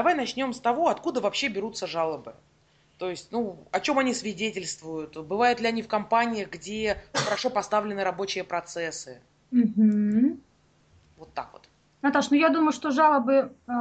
Давай начнем с того, откуда вообще берутся жалобы. То есть, ну, о чем они свидетельствуют? Бывают ли они в компаниях, где хорошо поставлены рабочие процессы? Угу. Вот так вот. Наташ, ну я думаю, что жалобы э,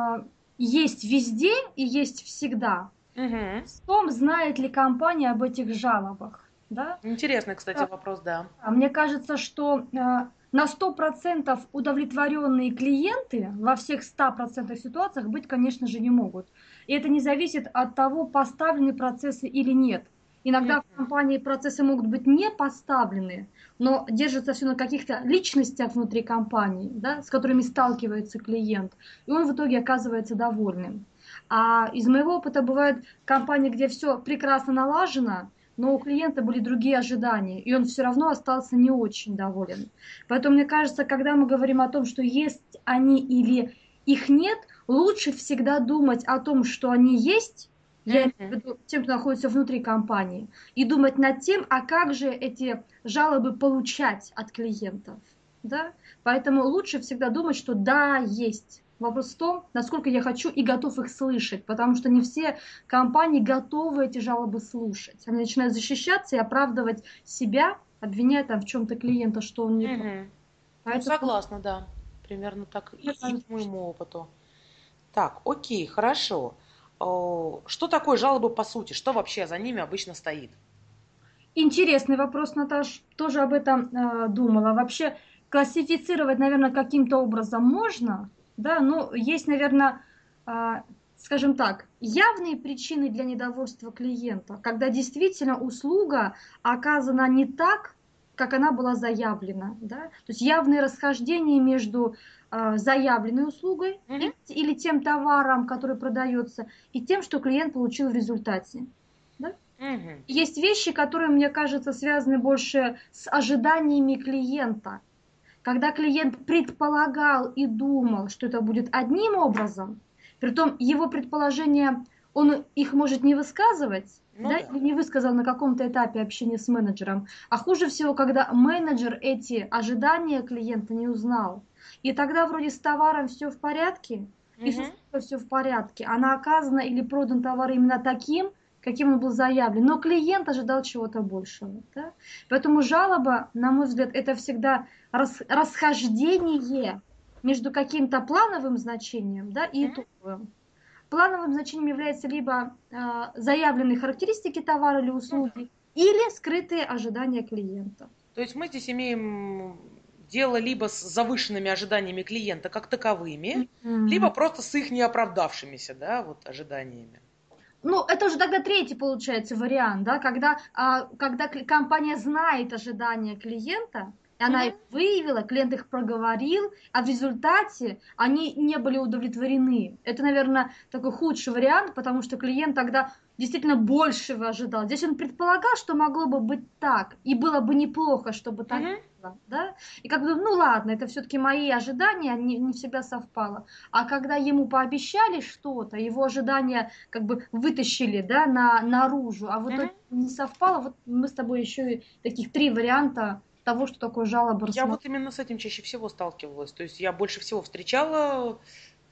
есть везде и есть всегда. Угу. В том, знает ли компания об этих жалобах. Да? Интересный, кстати, вопрос, да. А Мне кажется, что э, на 100% удовлетворенные клиенты во всех 100% ситуациях быть, конечно же, не могут. И это не зависит от того, поставлены процессы или нет. Иногда в компании процессы могут быть не поставлены, но держится все на каких-то личностях внутри компании, да, с которыми сталкивается клиент, и он в итоге оказывается довольным. А из моего опыта бывает компании, где все прекрасно налажено, но у клиента были другие ожидания, и он все равно остался не очень доволен. Поэтому мне кажется, когда мы говорим о том, что есть они или их нет, лучше всегда думать о том, что они есть, я имею в виду тем, кто находится внутри компании, и думать над тем, а как же эти жалобы получать от клиентов. Да? Поэтому лучше всегда думать, что да, есть. Вопрос в том, насколько я хочу и готов их слышать, потому что не все компании готовы эти жалобы слушать. Они начинают защищаться и оправдывать себя, обвиняя там в чем-то клиента, что он не угу. Поэтому... Ну, согласна, да. Примерно так и, и к моему опыту. Так, окей, хорошо. Что такое жалобы по сути? Что вообще за ними обычно стоит? Интересный вопрос, Наташ. Тоже об этом э, думала. Вообще классифицировать, наверное, каким-то образом можно, да, но есть, наверное, э, скажем так, явные причины для недовольства клиента, когда действительно услуга оказана не так, как она была заявлена. Да? То есть явные расхождения между э, заявленной услугой mm-hmm. или тем товаром, который продается, и тем, что клиент получил в результате. Да? Mm-hmm. Есть вещи, которые, мне кажется, связаны больше с ожиданиями клиента. Когда клиент предполагал и думал, что это будет одним образом, притом его предположения, он их может не высказывать, ну, да, или не высказал на каком-то этапе общения с менеджером. А хуже всего, когда менеджер эти ожидания клиента не узнал. И тогда вроде с товаром все в порядке, и все в порядке. Она оказана или продан товар именно таким, каким он был заявлен. Но клиент ожидал чего-то большего. Да? Поэтому жалоба, на мой взгляд, это всегда рас, расхождение между каким-то плановым значением да, и итоговым. Плановым значением является либо э, заявленные характеристики товара или услуги, или скрытые ожидания клиента. То есть мы здесь имеем дело либо с завышенными ожиданиями клиента как таковыми, mm-hmm. либо просто с их неоправдавшимися, да, вот ожиданиями. Ну, это уже тогда третий, получается, вариант, да, когда, а, когда компания знает ожидания клиента, и она их выявила, клиент их проговорил, а в результате они не были удовлетворены. Это, наверное, такой худший вариант, потому что клиент тогда действительно большего ожидал. Здесь он предполагал, что могло бы быть так, и было бы неплохо, чтобы так mm-hmm. Было. Да? И как бы, ну ладно, это все-таки мои ожидания, не, не всегда совпало. А когда ему пообещали что-то, его ожидания как бы вытащили да, на, наружу, а вот mm-hmm. не совпало, вот мы с тобой еще и таких три варианта того, что такое жалоба. Я вот именно с этим чаще всего сталкивалась. То есть я больше всего встречала,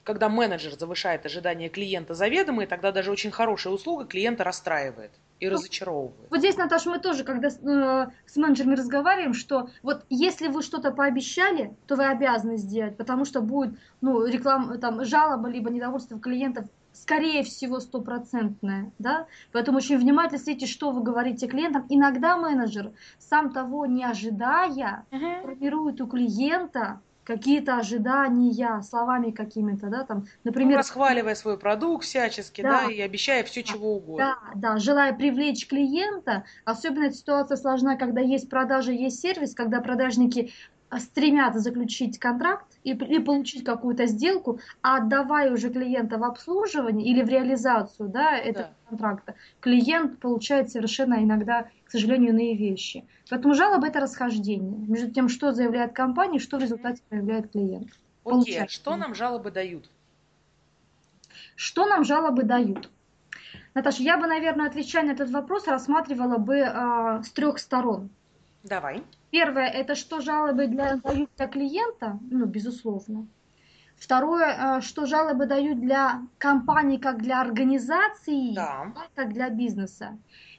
когда менеджер завышает ожидания клиента заведомо, и тогда даже очень хорошая услуга клиента расстраивает и ну, разочаровывает. Вот здесь, Наташа, мы тоже, когда э, с менеджерами разговариваем, что вот если вы что-то пообещали, то вы обязаны сделать, потому что будет ну, реклама, там, жалоба либо недовольство клиентов скорее всего, стопроцентная, да, поэтому очень внимательно следите, что вы говорите клиентам. Иногда менеджер, сам того не ожидая, uh-huh. формирует у клиента какие-то ожидания словами какими-то, да, там, например... Ну, расхваливая свой продукт всячески, да, да и обещая все чего угодно. Да, да, желая привлечь клиента, особенно эта ситуация сложна, когда есть продажа, есть сервис, когда продажники стремятся заключить контракт и, и получить какую-то сделку, а отдавая уже клиента в обслуживание или в реализацию да, этого да. контракта, клиент получает совершенно иногда, к сожалению, иные вещи. Поэтому жалоба это расхождение между тем, что заявляет компания, что в результате проявляет клиент. Окей, okay. что нам жалобы дают? Что нам жалобы дают? Наташа, я бы, наверное, отвечая на этот вопрос, рассматривала бы э, с трех сторон. Давай. Первое, это что жалобы для, дают для клиента, ну, безусловно. Второе, что жалобы дают для компании как для организации, Да. так для бизнеса.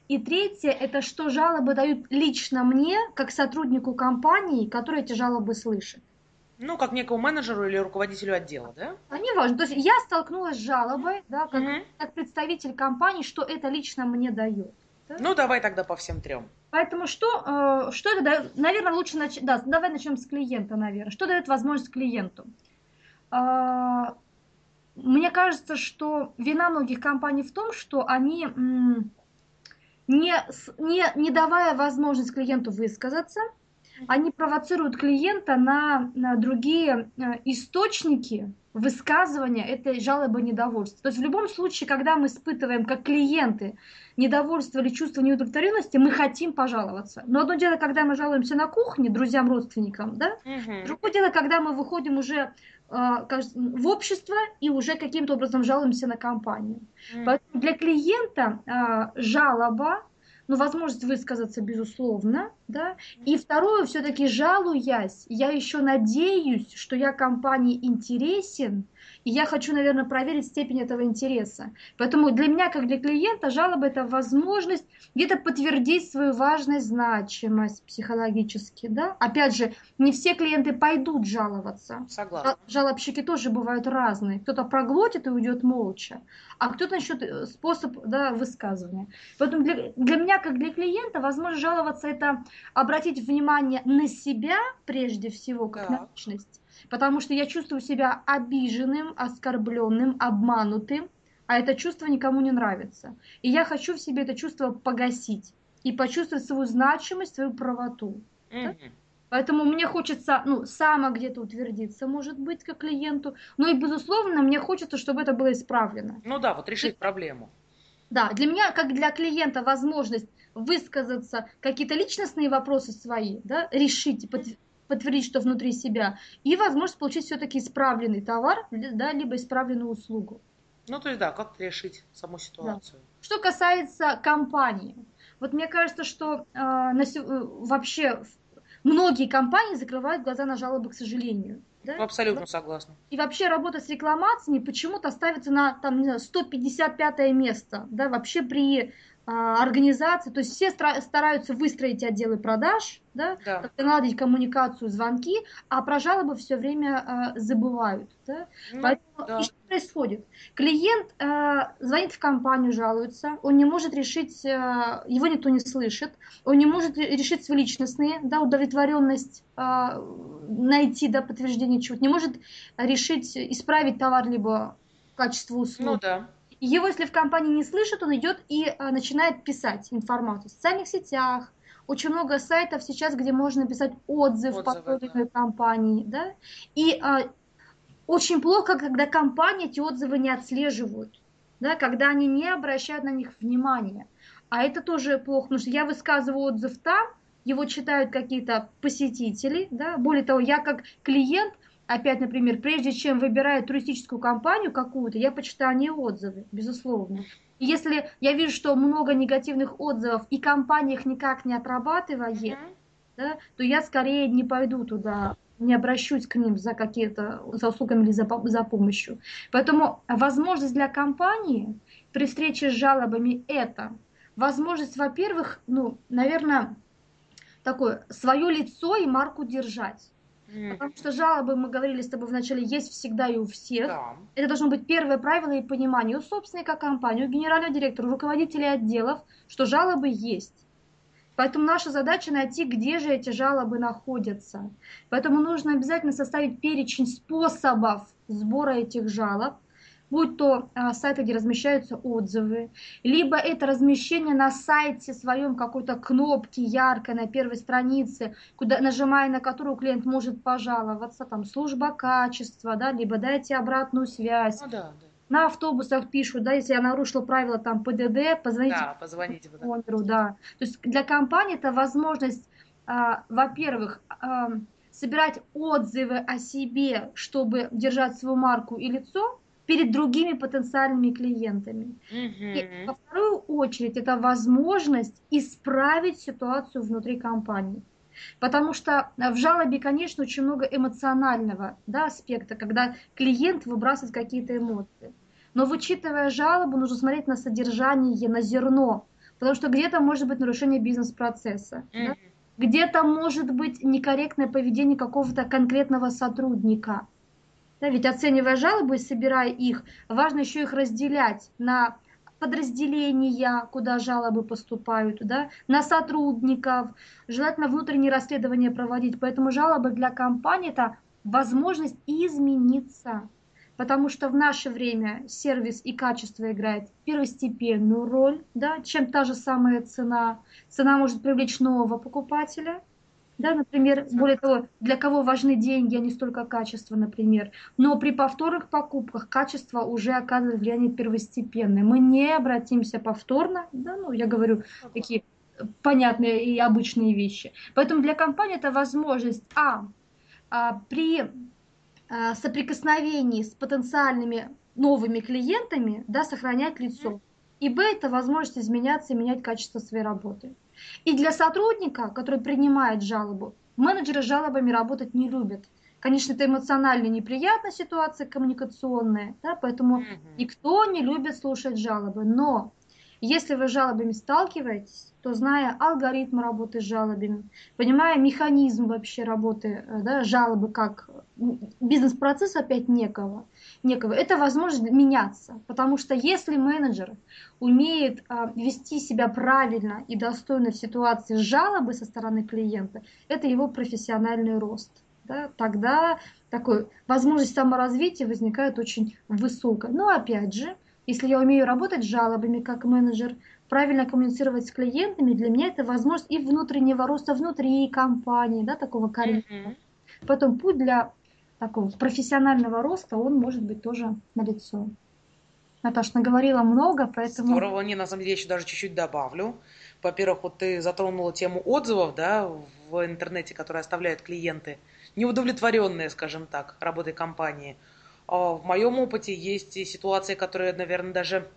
И третье, это что жалобы дают лично мне, как сотруднику компании, который эти жалобы слышит. Ну, как некому менеджеру или руководителю отдела, да? А не важно. То есть я столкнулась с жалобой, да, как, Мгм. как представитель компании, что это лично мне дает. Ну, давай тогда по всем трем. Поэтому что, э, что это дает? Наверное, лучше начать. Да, давай начнем с клиента, наверное. Что дает возможность клиенту? А, Мне кажется, что вина многих компаний в том, что они, не, не, не давая возможность клиенту высказаться, они провоцируют клиента на, на другие э, источники высказывания этой жалобы недовольства. То есть в любом случае, когда мы испытываем как клиенты недовольство или чувство неудовлетворенности, мы хотим пожаловаться. Но одно дело, когда мы жалуемся на кухне друзьям, родственникам, да? Мгм. Другое дело, когда мы выходим уже э, в общество и уже каким-то образом жалуемся на компанию. Поэтому для клиента а, жалоба, ну, возможность высказаться, безусловно, да. И второе, все-таки жалуясь, я еще надеюсь, что я компании интересен, и я хочу, наверное, проверить степень этого интереса. Поэтому для меня, как для клиента, жалоба – это возможность где-то подтвердить свою важность, значимость психологически, да. Опять же, не все клиенты пойдут жаловаться. Согласна. Жал- Жалобщики тоже бывают разные. Кто-то проглотит и уйдет молча, а кто-то ищет э, способ да, высказывания. Поэтому для, для меня, как для клиента, возможно, жаловаться это обратить внимание на себя прежде всего, как на Так. личность. Потому что я чувствую себя обиженным, оскорбленным, обманутым, а это чувство никому не нравится. И я хочу в себе это чувство погасить и почувствовать свою значимость, свою правоту. Поэтому мне хочется, ну, само где-то утвердиться, может быть, как клиенту. Но и, безусловно, мне хочется, чтобы это было исправлено. Ну да, вот решить проблему. Да, для меня, как для клиента, возможность высказаться, какие-то личностные вопросы свои, да, решить, и подтв- подтвердить, что внутри себя, и возможность получить все-таки исправленный товар, да, либо исправленную услугу. Ну, то есть, да, как решить саму ситуацию. Что касается компании, вот мне кажется, что э, на э, вообще многие компании закрывают глаза на жалобы, к сожалению. да. Абсолютно согласна. И вообще работа с рекламациями почему-то ставится на там, не знаю, 155 место, да, вообще при а, организации. То есть все стараются выстроить отделы продаж, да, Да. наладить коммуникацию, звонки, а про жалобы все время а, забывают. Да? Ну, Поэтому да. и что происходит? Клиент а, звонит в компанию, жалуется, он не может решить, а, его никто не слышит, он не может ре- решить свои личностные, да, удовлетворенность, а, найти, да, подтверждение чего-то, не может решить, исправить товар либо качество услуг. ну да. Его, если в компании не слышат, он идет и а, начинает писать информацию в социальных сетях. Очень много сайтов сейчас, где можно писать отзыв по Отзывы, той или иной компании. Да? И а, очень плохо, когда компании эти отзывы не отслеживают, да? когда они не обращают на них внимания. А это тоже плохо, потому что я высказываю отзыв там, его читают какие-то посетители. Да? Более того, я как клиент Опять, например, прежде чем выбираю туристическую компанию какую-то, я почитаю не отзывы, безусловно. И если я вижу, что много негативных отзывов и компания их никак не отрабатывает, Мгм. да, то я скорее не пойду туда, не обращусь к ним за какие-то за услугами или за, за помощью. Поэтому возможность для компании при встрече с жалобами это возможность, во-первых, ну, наверное, такое свое лицо и марку держать. Потому что жалобы, мы говорили с тобой вначале, есть всегда и у всех. Да. Это должно быть первое правило и понимание у собственника компании, у генерального директора, у руководителей отделов, что жалобы есть. Поэтому наша задача найти, где же эти жалобы находятся. Поэтому нужно обязательно составить перечень способов сбора этих жалоб, будь то а, сайты, где размещаются отзывы, либо это размещение на сайте своем какой-то кнопки яркой на первой странице, куда, нажимая на которую клиент может пожаловаться, там служба качества, да, либо дайте обратную связь. Ну да, да. На автобусах пишут, да, если я нарушила правила там ПДД, позвоните Да, позвоните. по номеру, да. То есть для компании это возможность, а, во-первых, а, собирать отзывы о себе, чтобы держать свою марку и лицо перед другими потенциальными клиентами. И Мгм. во вторую очередь это возможность исправить ситуацию внутри компании. Потому что в жалобе, конечно, очень много эмоционального да, аспекта, когда клиент выбрасывает какие-то эмоции. Но вычитывая жалобу, нужно смотреть на содержание, на зерно. Потому что где-то может быть нарушение бизнес-процесса. Mm-hmm. Да? Где-то может быть некорректное поведение какого-то конкретного сотрудника. Да, ведь оценивая жалобы и собирая их, важно еще их разделять на подразделения, куда жалобы поступают, да, на сотрудников, желательно внутреннее расследование проводить. Поэтому жалобы для компании – это возможность измениться. Потому что в наше время сервис и качество играет первостепенную роль, да, чем та же самая цена. Цена может привлечь нового покупателя, да, например, более того, для кого важны деньги, а не столько качество, например. Но при повторных покупках качество уже оказывает влияние первостепенное. Мы не обратимся повторно, да, ну, я говорю такие понятные и обычные вещи. Поэтому для компании это возможность, а, а при а, соприкосновении с потенциальными новыми клиентами, да, сохранять лицо. И б, это возможность изменяться и менять качество своей работы. И для сотрудника, который принимает жалобу, менеджеры с жалобами работать не любят. Конечно, это эмоционально неприятная ситуация, коммуникационная, да, поэтому никто не любит слушать жалобы. Но если вы с жалобами сталкиваетесь, то зная алгоритм работы с жалобами, понимая механизм вообще работы э, да, жалобы как бизнес-процесс опять некого, некого, это возможность меняться. Потому что если менеджер умеет а, вести себя правильно и достойно в ситуации жалобы со стороны клиента, это его профессиональный рост. Да, тогда такой возможность саморазвития возникает очень высокая. Но опять же, если я умею работать с жалобами как менеджер, правильно коммуницировать с клиентами, для меня это возможность и внутреннего роста внутри компании, да, такого карьеры. Mm-hmm. Потом путь для такого профессионального роста, он может быть тоже налицо. Наташа наговорила много, поэтому... Здорово, не, на самом деле, я еще даже чуть-чуть добавлю. Во-первых, вот ты затронула тему отзывов, да, в интернете, которые оставляют клиенты, неудовлетворенные, скажем так, работой компании. А, в моем опыте есть ситуации, которые, наверное, даже,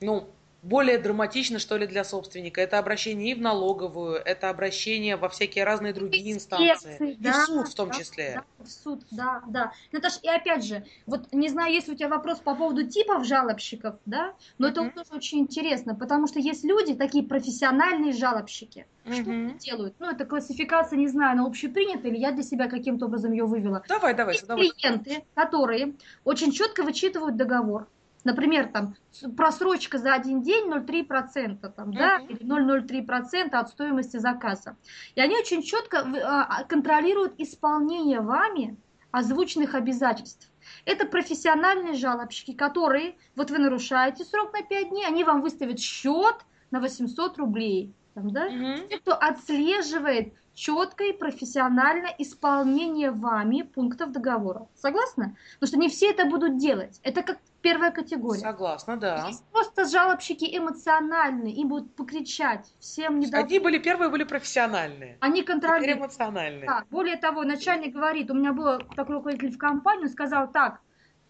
ну, более драматично, что ли, для собственника. Это обращение и в налоговую, это обращение во всякие разные другие инстанции. Да, и в суд в том да, числе. Да, в суд, да, да. Наташ, и опять же, вот не знаю, есть у тебя вопрос по поводу типов жалобщиков, да, но mm-hmm. это тоже очень интересно, потому что есть люди, такие профессиональные жалобщики. Mm-hmm. Что они делают? Ну, это классификация, не знаю, она общепринята, или я для себя каким-то образом ее вывела. Давай, давай. Есть давай. клиенты, которые очень четко вычитывают договор, Например, там просрочка за один день 0,3%, там, да, или 0,03% от стоимости заказа. И они очень четко а, контролируют исполнение вами озвученных обязательств. Это профессиональные жалобщики, которые, вот вы нарушаете срок на 5 дней, они вам выставят счет на 800 рублей. Там, да? угу. Те, кто отслеживает четкое и профессиональное исполнение вами пунктов договора. Согласна? Потому что не все это будут делать. Это как первая категория. Согласна, да. Есть просто жалобщики эмоциональные, им будут покричать, всем не Одни были первые, были профессиональные. Они контролируют. Теперь эмоциональные. Да. Более того, начальник говорит, у меня был такой руководитель в компании, он сказал так,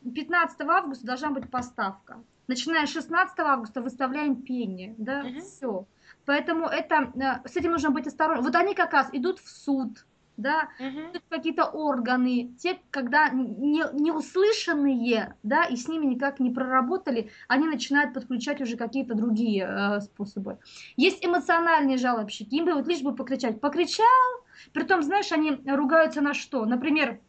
15 августа должна быть поставка. Начиная с 16 августа выставляем пени, да, угу. все. Поэтому это, э, с этим нужно быть осторожным. Вот они как раз идут в суд, да, угу. какие-то органы, те, когда не, не услышанные, да, и с ними никак не проработали, они начинают подключать уже какие-то другие э, способы. Есть эмоциональные жалобщики, им бы вот лишь бы покричать, покричал, притом, знаешь, они ругаются на что? Например,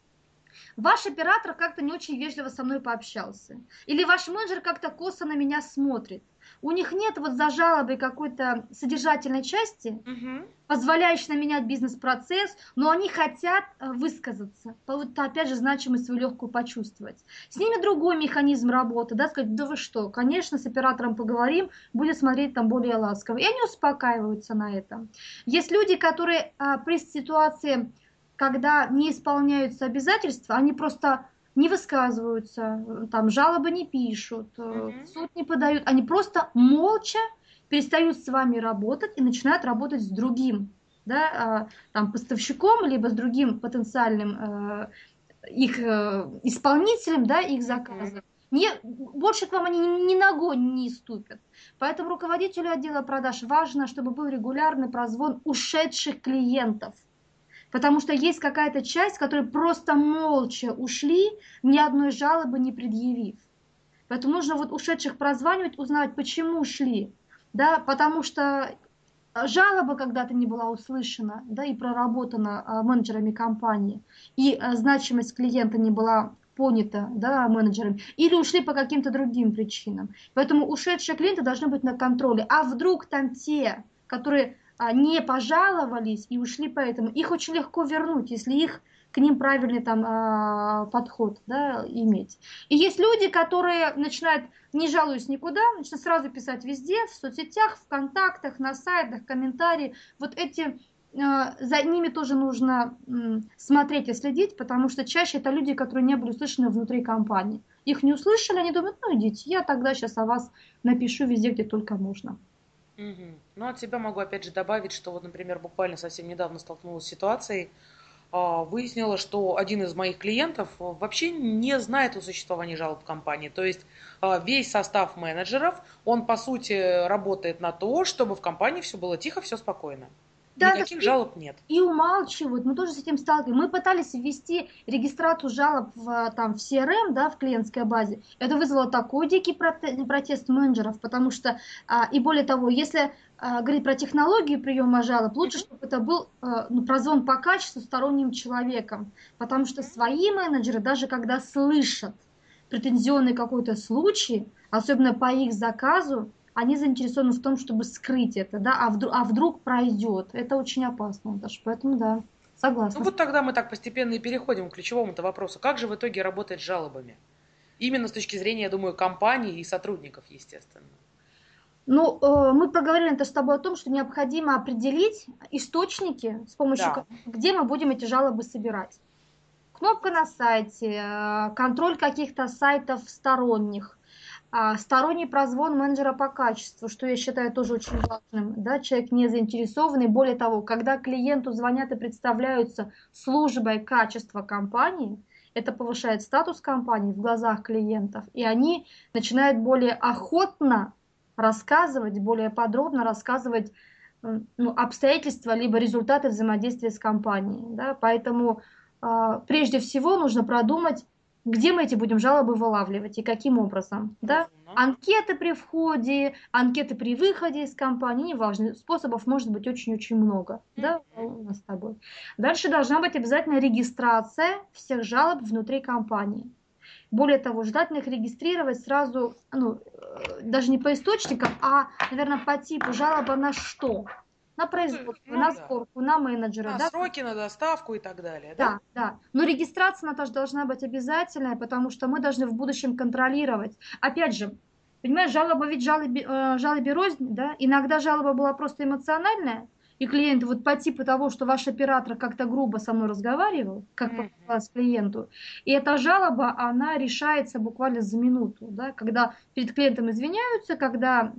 ваш оператор как-то не очень вежливо со мной пообщался, или ваш менеджер как-то косо на меня смотрит у них нет вот за жалобой какой-то содержательной части, угу. позволяющей нам менять бизнес-процесс, но они хотят э, высказаться, вот опять же значимость свою легкую почувствовать. С ними другой механизм работы, да, сказать, да вы что, конечно, с оператором поговорим, будет смотреть там более ласково. И они успокаиваются на этом. Есть люди, которые а, при ситуации, когда не исполняются обязательства, они просто не высказываются, там жалобы не пишут, mm-hmm. суд не подают, они просто молча перестают с вами работать и начинают работать с другим, да, а, там поставщиком либо с другим потенциальным э, их э, исполнителем, да, их заказа. Не, больше к вам они ни, ни ногой не ступят. Поэтому руководителю отдела продаж важно, чтобы был регулярный прозвон ушедших клиентов. Потому что есть какая-то часть, которые просто молча ушли, ни одной жалобы не предъявив. Поэтому нужно вот ушедших прозванивать, узнать, почему ушли. Да, потому что жалоба когда-то не была услышана да, и проработана а, менеджерами компании, и а, значимость клиента не была понята да, менеджерами, или ушли по каким-то другим причинам. Поэтому ушедшие клиенты должны быть на контроле. А вдруг там те, которые а, не пожаловались и ушли поэтому, их очень легко вернуть, если их к ним правильный там э, подход да, иметь. И есть люди, которые начинают, не жалуюсь никуда, начинают сразу писать везде, в соцсетях, в контактах, на сайтах, комментарии. Вот эти, э, за ними тоже нужно смотреть и следить, потому что чаще это люди, которые не были услышаны внутри компании. Их не услышали, они думают, ну идите, я тогда сейчас о вас напишу везде, где только можно. Угу. Ну, от себя могу опять же добавить, что вот, например, буквально совсем недавно столкнулась с ситуацией, а, выяснила, что один из моих клиентов вообще не знает о существовании жалоб компании. То есть а, весь состав менеджеров, он по сути работает на то, чтобы в компании все было тихо, все спокойно. Да, Никаких да, жалоб нет. И умалчивают. Мы тоже с этим сталкиваемся. Мы пытались ввести регистрацию жалоб в, там, в CRM, да, в клиентской базе. Это вызвало такой дикий протест менеджеров, потому что, а, и более того, если а, говорить про технологию приема жалоб, лучше, чтобы это был а, ну, прозвон по качеству сторонним человеком, потому что свои менеджеры, даже когда слышат претензионный какой-то случай, особенно по их заказу, они заинтересованы в том, чтобы скрыть это, да, а вдруг, а вдруг пройдет. Это очень опасно даже, поэтому да, согласна. Ну вот тогда мы так постепенно и переходим к ключевому-то вопросу. Как же в итоге работать с жалобами? Именно с точки зрения, я думаю, компании и сотрудников, естественно. Ну, э, мы проговорили это с тобой о том, что необходимо определить источники, с помощью да. где мы будем эти жалобы собирать. Кнопка на сайте, э, контроль каких-то сайтов сторонних, сторонний прозвон менеджера по качеству, что я считаю тоже очень важным. Да? Человек не заинтересованный. Более того, когда клиенту звонят и представляются службой качества компании, это повышает статус компании в глазах клиентов, и они начинают более охотно рассказывать, более подробно рассказывать ну, обстоятельства либо результаты взаимодействия с компанией. Да? Поэтому э, прежде всего нужно продумать, где мы эти будем жалобы вылавливать и каким образом. Да? Анкеты при входе, анкеты при выходе из компании, неважно, способов может быть очень-очень много да, у нас с тобой. Дальше должна быть обязательно регистрация всех жалоб внутри компании. Более того, желательно их регистрировать сразу, ну, э, даже не по источникам, а, наверное, по типу жалоба на что на производство, ну, на сборку, да. на менеджера. На да? сроки, на доставку и так далее. Да, да. да. Но регистрация, Наташа, должна быть обязательная, потому что мы должны в будущем контролировать. Опять же, понимаешь, жалоба ведь жалобе, э, жалобе рознь, да? Иногда жалоба была просто эмоциональная, и клиент вот по типу того, что ваш оператор как-то грубо со мной разговаривал, как mm-hmm. с клиенту, и эта жалоба, она решается буквально за минуту, да, когда перед клиентом извиняются, когда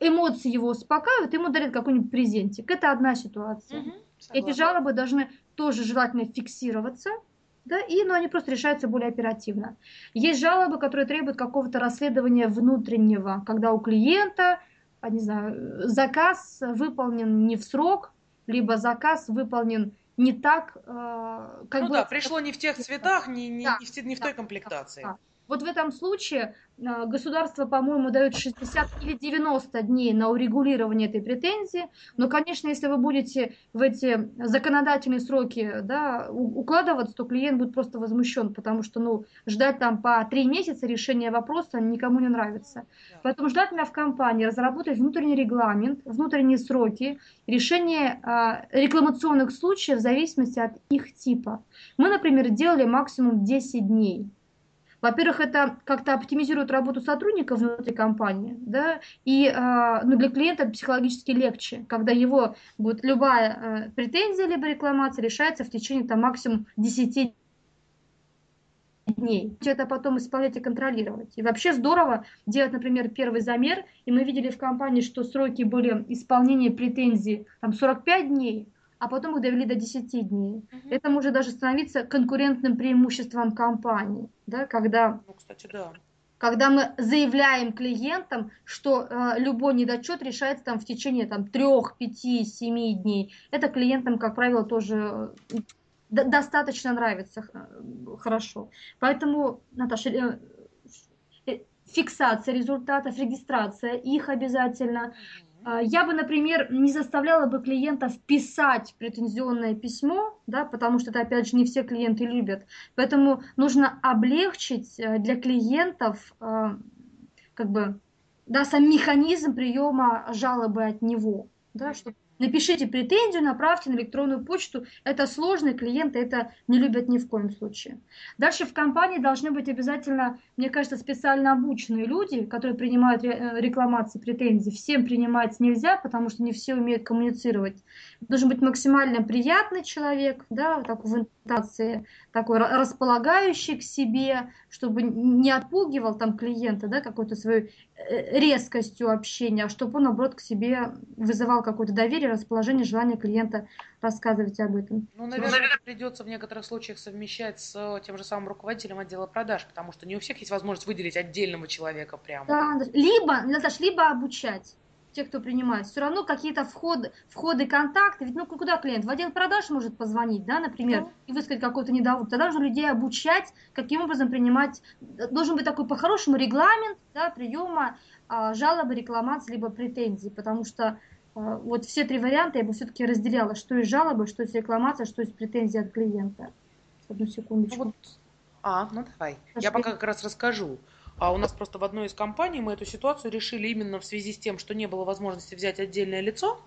эмоции его успокаивают, ему дарят какой-нибудь презентик. Это одна ситуация. Угу, Эти жалобы должны тоже желательно фиксироваться, да, и, но они просто решаются более оперативно. Есть жалобы, которые требуют какого-то расследования внутреннего, когда у клиента, а, не знаю, заказ выполнен не в срок, либо заказ выполнен не так, э, как ну бы... да, пришло не в тех цветах, не, не, да, не, в, не в той комплектации. Да, да. Вот в этом случае а, государство, по-моему, дает 60 или 90 дней на урегулирование этой претензии. Но, конечно, если вы будете в эти законодательные сроки да, укладываться, то клиент будет просто возмущен, потому что ну, ждать там по три месяца решения вопроса никому не нравится. Поэтому желательно в компании разработать внутренний регламент, внутренние сроки, решение э, рекламационных случаев в зависимости от их типа. Мы, например, делали максимум 10 дней. Во-первых, это как-то оптимизирует работу сотрудников внутри компании, да, и э, ну, для клиента это психологически легче, когда его будет любая э, претензия либо рекламация решается в течение там максимум 10 дней. Это потом исполнять и контролировать. И вообще здорово делать, например, первый замер, и мы видели в компании, что сроки были исполнения претензий там 45 дней, а потом их довели до 10 дней. Угу. Это может даже становиться конкурентным преимуществом компании, да, когда... Ну, кстати, да. когда мы заявляем клиентам, что э, любой недочет решается там в течение там, 3, 5, 7 дней. Это клиентам, как правило, тоже э, достаточно нравится э, хорошо. Поэтому, Наташа, э, э, фиксация результатов, регистрация их обязательно. А, я бы, например, не заставляла бы клиента вписать претензионное письмо, да, потому что это, опять же, не все клиенты любят. Поэтому нужно облегчить для клиентов как бы, да, сам механизм приема жалобы от него, да, чтобы Напишите претензию, направьте на электронную почту. Это сложно, клиенты это не любят ни в коем случае. Дальше в компании должны быть обязательно, мне кажется, специально обученные люди, которые принимают э, рекламации, претензии. Всем принимать нельзя, потому что не все умеют коммуницировать. Должен быть максимально приятный человек, да, так в интонации, такой располагающий к себе, чтобы не отпугивал там клиента, да, какой-то своей э, резкостью общения, а чтобы он, наоборот, к себе вызывал какое-то доверие, расположение, желание клиента рассказывать об этом. Ну, наверное, придется в некоторых случаях совмещать с тем же самым руководителем отдела продаж, потому что не у всех есть возможность выделить отдельного человека прямо. Да, либо, Наташ, либо обучать те, кто принимает, все равно какие-то входы, входы, контакты, ведь ну куда клиент? В отдел продаж может позвонить, да, например, да. и высказать какой-то недовольство. Тогда нужно людей обучать, каким образом принимать, должен быть такой по-хорошему регламент, да, приема а, жалобы, рекламации, либо претензий, потому что вот все три варианта я бы все-таки разделяла, что из жалобы, что из рекламации, что из претензий от клиента. Одну секундочку. Ну, вот. А, ну давай. Пошли. Я пока как раз расскажу. А у нас просто в одной из компаний мы эту ситуацию решили именно в связи с тем, что не было возможности взять отдельное лицо,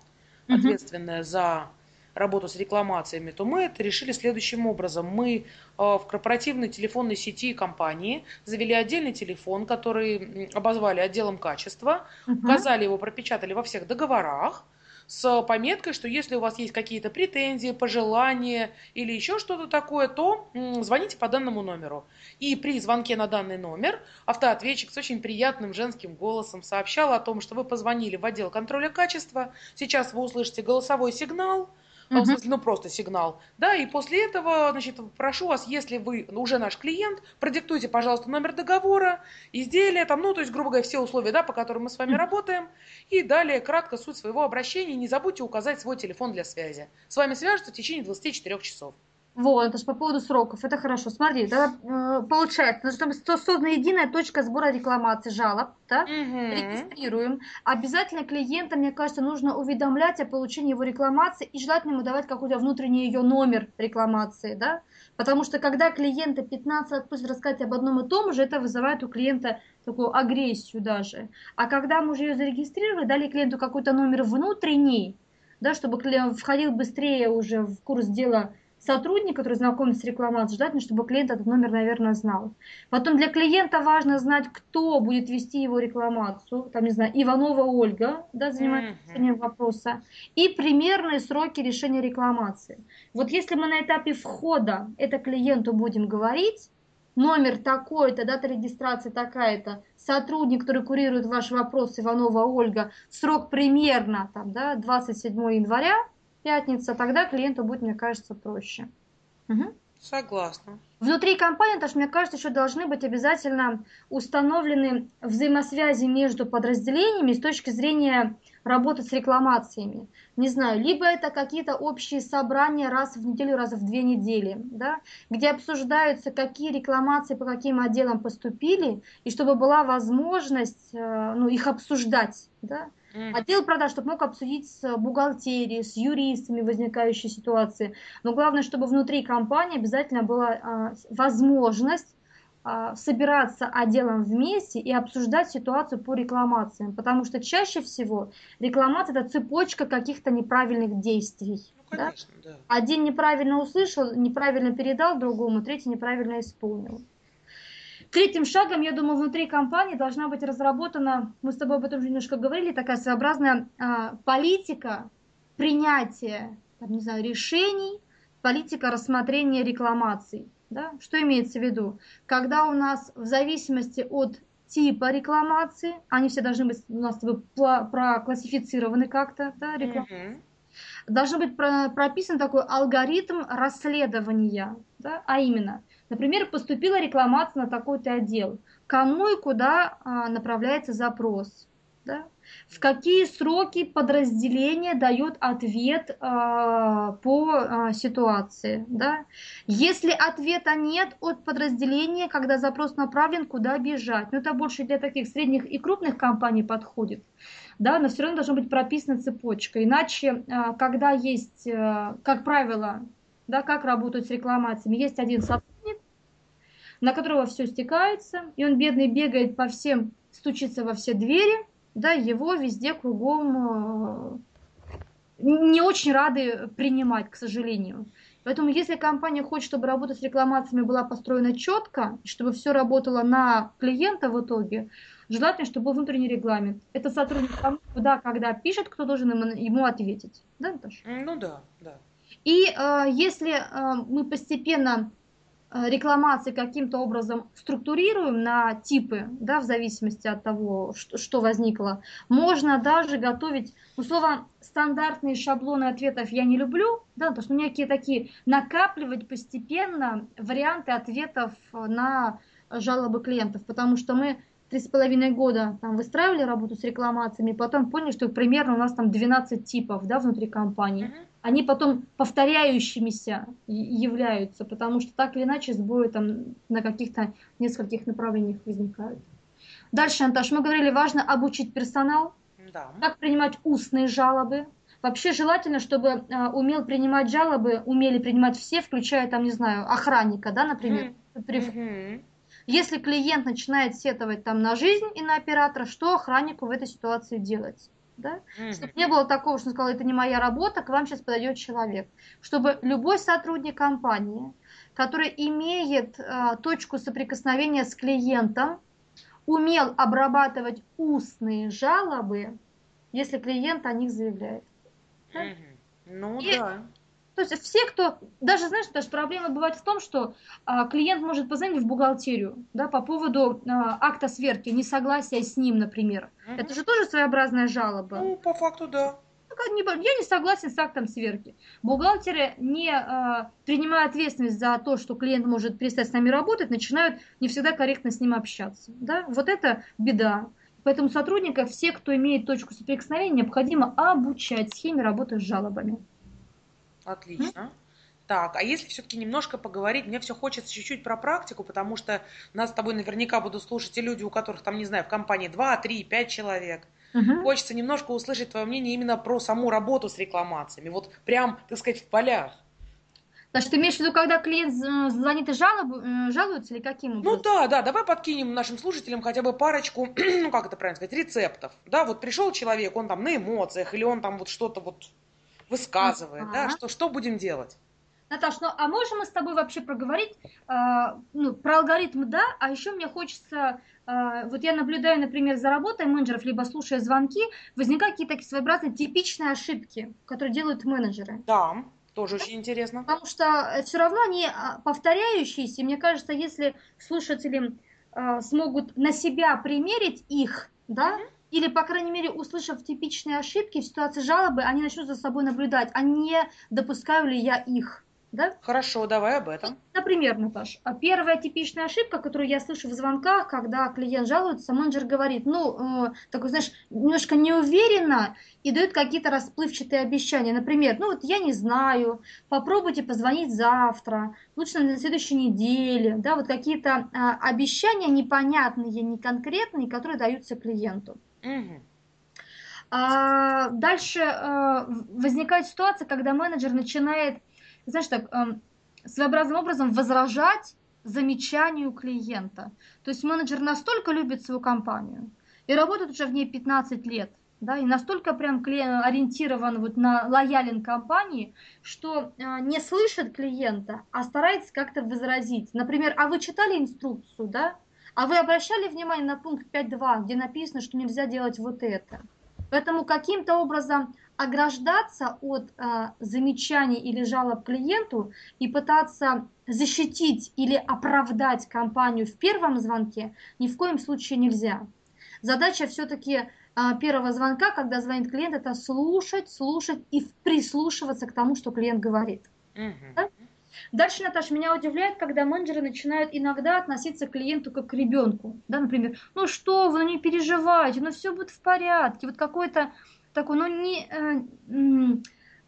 ответственное угу. за работу с рекламациями, то мы это решили следующим образом. Мы э, в корпоративной телефонной сети компании завели отдельный телефон, который обозвали отделом качества, угу. указали его, пропечатали во всех договорах, с пометкой, что если у вас есть какие-то претензии, пожелания или еще что-то такое, то звоните по данному номеру. И при звонке на данный номер автоответчик с очень приятным женским голосом сообщал о том, что вы позвонили в отдел контроля качества, сейчас вы услышите голосовой сигнал, Uh-huh. В смысле, ну просто сигнал. Да, и после этого, значит, прошу вас, если вы уже наш клиент, продиктуйте, пожалуйста, номер договора, изделия, там, ну, то есть, грубо говоря, все условия, да, по которым мы с вами uh-huh. работаем. И далее кратко суть своего обращения. Не забудьте указать свой телефон для связи. С вами свяжутся в течение 24 часов. Вот, это же по поводу сроков, это хорошо. Смотри, тогда э, получается, что создана единая точка сбора рекламации, жалоб, да? Угу. Регистрируем. Обязательно клиента, мне кажется, нужно уведомлять о получении его рекламации и желательно ему давать какой-то внутренний ее номер рекламации, да? Потому что когда клиента 15 раз пусть рассказать об одном и том же, это вызывает у клиента такую агрессию даже. А когда мы уже ее зарегистрировали, дали клиенту какой-то номер внутренний, да, чтобы клиент входил быстрее уже в курс дела сотрудник, который знаком с рекламацией, желательно, чтобы клиент этот номер, наверное, знал. Потом для клиента важно знать, кто будет вести его рекламацию. Там, не знаю, Иванова Ольга, да, занимается решением mm-hmm. вопроса. И примерные сроки решения рекламации. Вот если мы на этапе входа это клиенту будем говорить, номер такой-то, дата регистрации такая-то, сотрудник, который курирует ваш вопрос, Иванова Ольга, срок примерно там, да, 27 января, пятница, тогда клиенту будет, мне кажется, проще. Угу. Согласна. Внутри компании, что, мне кажется, еще должны быть обязательно установлены взаимосвязи между подразделениями с точки зрения работы с рекламациями. Не знаю, либо это какие-то общие собрания раз в неделю, раз в две недели, да, где обсуждаются, какие рекламации по каким отделам поступили, и чтобы была возможность э, ну, их обсуждать. Да. Отдел продаж, чтобы мог обсудить с бухгалтерией, с юристами возникающие ситуации. Но главное, чтобы внутри компании обязательно была а, возможность а, собираться отделом вместе и обсуждать ситуацию по рекламациям. Потому что чаще всего рекламация это цепочка каких-то неправильных действий. Ну, конечно, да? Да. Один неправильно услышал, неправильно передал другому, третий неправильно исполнил. Третьим шагом, я думаю, внутри компании должна быть разработана, мы с тобой об этом уже немножко говорили, такая своеобразная а, политика принятия, там, не знаю, решений, политика рассмотрения рекламаций. Да? Что имеется в виду? Когда у нас в зависимости от типа рекламации, они все должны быть у нас проклассифицированы как-то, да, реклам... mm-hmm. должен быть прописан такой алгоритм расследования, да, а именно, например, поступила рекламация на такой-то отдел, кому и куда а, направляется запрос, да, в какие сроки подразделение дает ответ э, по э, ситуации. Да? Если ответа нет от подразделения, когда запрос направлен, куда бежать. Ну, это больше для таких средних и крупных компаний подходит. Да, но все равно должна быть прописана цепочка. Иначе, когда есть, как правило, да, как работают с рекламациями, есть один сотрудник, на которого все стекается, и он бедный бегает по всем, стучится во все двери, да, его везде кругом э, не очень рады принимать, к сожалению. Поэтому если компания хочет, чтобы работа с рекламациями была построена четко, чтобы все работало на клиента в итоге, желательно, чтобы был внутренний регламент. Это сотрудник куда, когда пишет, кто должен ему, ему ответить. Да, Наташа? Ну да, да. И э, если э, мы постепенно рекламации каким-то образом структурируем на типы, да, в зависимости от того, что, возникло, можно даже готовить, ну, слово стандартные шаблоны ответов я не люблю, да, потому что некие такие накапливать постепенно варианты ответов на жалобы клиентов, потому что мы три с половиной года там выстраивали работу с рекламациями, потом поняли, что примерно у нас там 12 типов, да, внутри компании. Mm-hmm они потом повторяющимися являются, потому что так или иначе сбои там на каких-то нескольких направлениях возникают. Дальше, Анташ, мы говорили, важно обучить персонал, да. как принимать устные жалобы. Вообще желательно, чтобы а, умел принимать жалобы, умели принимать все, включая там, не знаю, охранника, да, например. Mm-hmm. Если клиент начинает сетовать там на жизнь и на оператора, что охраннику в этой ситуации делать? Да? Mm-hmm. Чтобы не было такого, что он сказал, это не моя работа, к вам сейчас подойдет человек. Чтобы любой сотрудник компании, который имеет э, точку соприкосновения с клиентом, умел обрабатывать устные жалобы, если клиент о них заявляет. Mm-hmm. Ну и, да. То есть все, кто, даже знаешь, даже проблема бывает в том, что а, клиент может позвонить в бухгалтерию, да, по поводу а, акта сверки, несогласия с ним, например. Угу. Это же тоже своеобразная жалоба. Ну, по факту, да. Я не согласен с актом сверки. Бухгалтеры, не э, принимая ответственность за то, что клиент может перестать с нами работать, начинают не всегда корректно с ним общаться. Да? Вот это беда. Поэтому сотрудников, все, кто имеет точку соприкосновения, необходимо обучать схеме работы с жалобами. Отлично. Так, а если все-таки немножко поговорить, мне все хочется чуть-чуть про практику, потому что нас с тобой наверняка будут слушать и люди, у которых там, не знаю, в компании 2, 3, 5 человек. Угу. Хочется немножко услышать твое мнение именно про саму работу с рекламациями, вот прям, так сказать, в полях. Значит, ты имеешь в виду, когда клиент звонит и жалоб, э, жалуется или каким образом? Ну да, да, давай подкинем нашим слушателям хотя бы парочку, ну как это правильно сказать, рецептов. Да, вот пришел человек, он там на эмоциях, или он там вот что-то вот высказывает, ага. да, что, что будем делать? Наташ, ну а можем мы с тобой вообще проговорить э, ну, про алгоритмы, да, а еще мне хочется, э, вот я наблюдаю, например, за работой менеджеров, либо слушая звонки, возникают какие-то такие своеобразные типичные ошибки, которые делают менеджеры. Да, тоже очень интересно. Потому что все равно они повторяющиеся, мне кажется, если слушатели э, смогут на себя примерить их, да, mm-hmm или, по крайней мере, услышав типичные ошибки в ситуации жалобы, они начнут за собой наблюдать, а не допускаю ли я их. Да? Хорошо, давай об этом. Например, Наташ, первая типичная ошибка, которую я слышу в звонках, когда клиент жалуется, менеджер говорит, ну, э, такой, знаешь, немножко неуверенно и дает какие-то расплывчатые обещания. Например, ну вот я не знаю, попробуйте позвонить завтра, лучше на следующей неделе. Да, вот какие-то э, обещания непонятные, неконкретные, которые даются клиенту. А, дальше а, возникает ситуация, когда менеджер начинает, знаешь, так, а, своеобразным образом возражать замечанию клиента. То есть менеджер настолько любит свою компанию и работает уже в ней 15 лет, да, и настолько прям ориентирован вот на лоялен компании, что э, не слышит клиента, а старается как-то возразить. Например, а вы читали инструкцию, да? А вы обращали внимание на пункт 5.2, где написано, что нельзя делать вот это? Поэтому каким-то образом ограждаться от э, замечаний или жалоб клиенту и пытаться защитить или оправдать компанию в первом звонке ни в коем случае нельзя. Задача все-таки а, первого звонка, когда звонит клиент, это слушать, слушать и прислушиваться к тому, что клиент говорит. Угу. Да? Дальше, Наташа, меня удивляет, когда менеджеры начинают иногда относиться к клиенту как к ребенку. Да, например, ну что вы, ну не переживайте, ну все будет в порядке. Вот какой-то такой, ну не, э,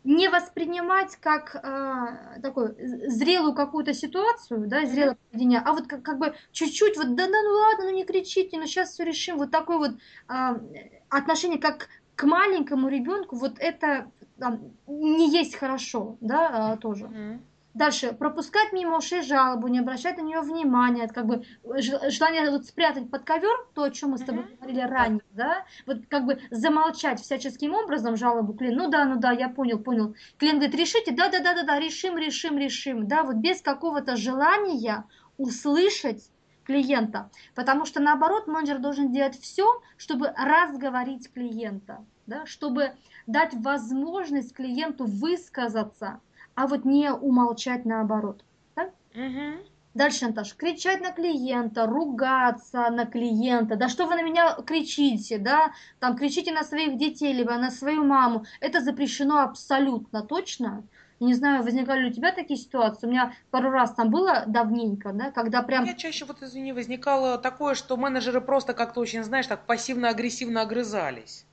не воспринимать как э, такую зрелую какую-то ситуацию, да, зрелое поведение, а вот как, как бы чуть-чуть вот, да, да, ну ладно, ну не кричите, ну сейчас все решим. Вот такое вот э, отношение как к маленькому ребенку, вот это там, не есть хорошо, да, э, тоже. Mm-hmm. Дальше, пропускать мимо ушей жалобу, не обращать на нее внимания, как бы желание вот спрятать под ковер, то, о чем мы с тобой mm-hmm. говорили ранее, да, вот как бы замолчать всяческим образом жалобу клиента, ну да, ну да, я понял, понял. Клиент говорит, решите, да, да, да, да, да, решим, решим, решим, да, вот без какого-то желания услышать клиента, потому что наоборот менеджер должен делать все, чтобы разговорить клиента, да, чтобы дать возможность клиенту высказаться, а вот не умолчать наоборот. Да? Угу. Дальше, Наташа, кричать на клиента, ругаться на клиента, да что вы на меня кричите, да, там кричите на своих детей, либо на свою маму, это запрещено абсолютно точно. не знаю, возникали ли у тебя такие ситуации, у меня пару раз там было давненько, да, когда прям... Я чаще, вот извини, возникало такое, что менеджеры просто как-то очень, знаешь, так пассивно-агрессивно огрызались.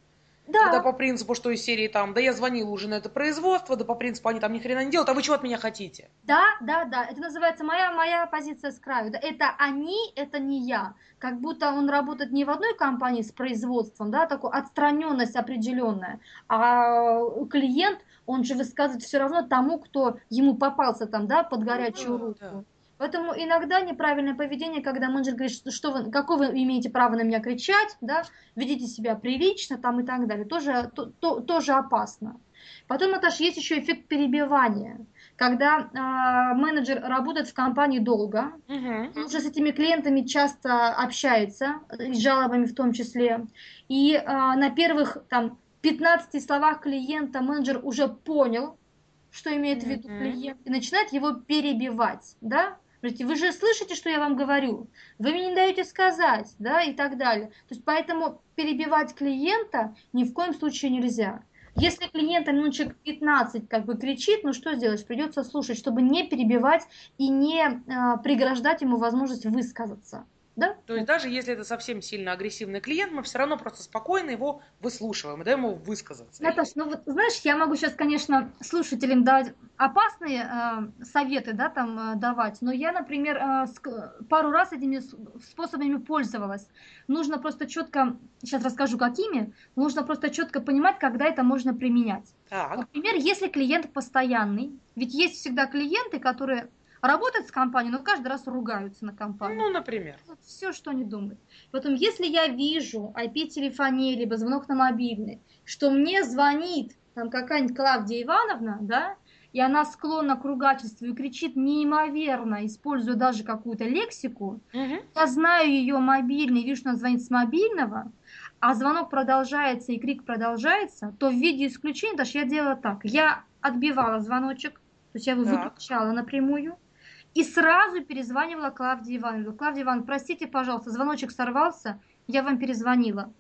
Да. Когда по принципу, что из серии там, да я звонила уже на это производство, да по принципу они там ни хрена не делают, а вы чего от меня хотите? Да, да, да, это называется моя, моя позиция с краю. Да, это они, это не я. Как будто он работает не в одной компании с производством, да, такой отстраненность определенная, а клиент, он же высказывает все равно тому, кто ему попался там, да, под горячую ну, руку. Да. Поэтому иногда неправильное поведение, когда менеджер говорит, что, что вы, какое вы имеете право на меня кричать, да, ведите себя прилично там и так далее, тоже, то, то, тоже опасно. Потом, Наташа, есть еще эффект перебивания. Когда э, менеджер работает в компании долго, угу. уже с этими клиентами часто общается, с жалобами в том числе, и э, на первых там 15 словах клиента менеджер уже понял, что имеет в виду клиент, и начинает его перебивать, да, Говорите, вы же слышите, что я вам говорю? Вы мне не даете сказать, да, и так далее. То есть поэтому перебивать клиента ни в коем случае нельзя. Если клиент минуточек 15 как бы кричит, ну что сделать? Придется слушать, чтобы не перебивать и не э, преграждать ему возможность высказаться. Да? То есть даже если это совсем сильно агрессивный клиент, мы все равно просто спокойно его выслушиваем и даем ему высказаться. Наташа, ну вот знаешь, я могу сейчас, конечно, слушателям дать опасные э, советы, да, там э, давать, но я, например, э, пару раз этими способами пользовалась. Нужно просто четко, сейчас расскажу какими, нужно просто четко понимать, когда это можно применять. Так. Например, если клиент постоянный, ведь есть всегда клиенты, которые работают с компанией, но каждый раз ругаются на компанию. Ну, например. Вот все, что они думают. Потом, если я вижу IP-телефонии, либо звонок на мобильный, что мне звонит там какая-нибудь Клавдия Ивановна, да, и она склонна к ругательству и кричит неимоверно, используя даже какую-то лексику, угу. я знаю ее мобильный, вижу, что она звонит с мобильного, а звонок продолжается и крик продолжается, то в виде исключения даже я делала так. Я отбивала звоночек, то есть я его так. выключала напрямую, и сразу перезванивала Клавдии Ивановне. Клавдия Ивановна, простите, пожалуйста, звоночек сорвался, я вам перезвонила.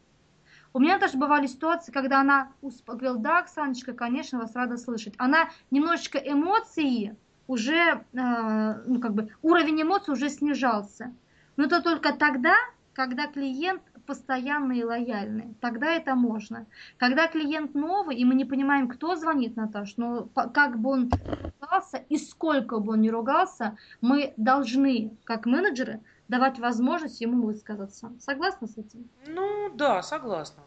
У меня даже бывали ситуации, когда она говорила, да, Оксаночка, конечно, вас рада слышать. Она немножечко эмоции уже, э, ну как бы, уровень эмоций уже снижался. Но это только тогда, когда клиент постоянный и лояльный. Тогда это можно. Когда клиент новый, и мы не понимаем, кто звонит, Наташ, но как бы он ругался и сколько бы он ни ругался, мы должны, как менеджеры, давать возможность ему высказаться. Согласна с этим? Ну да, согласна.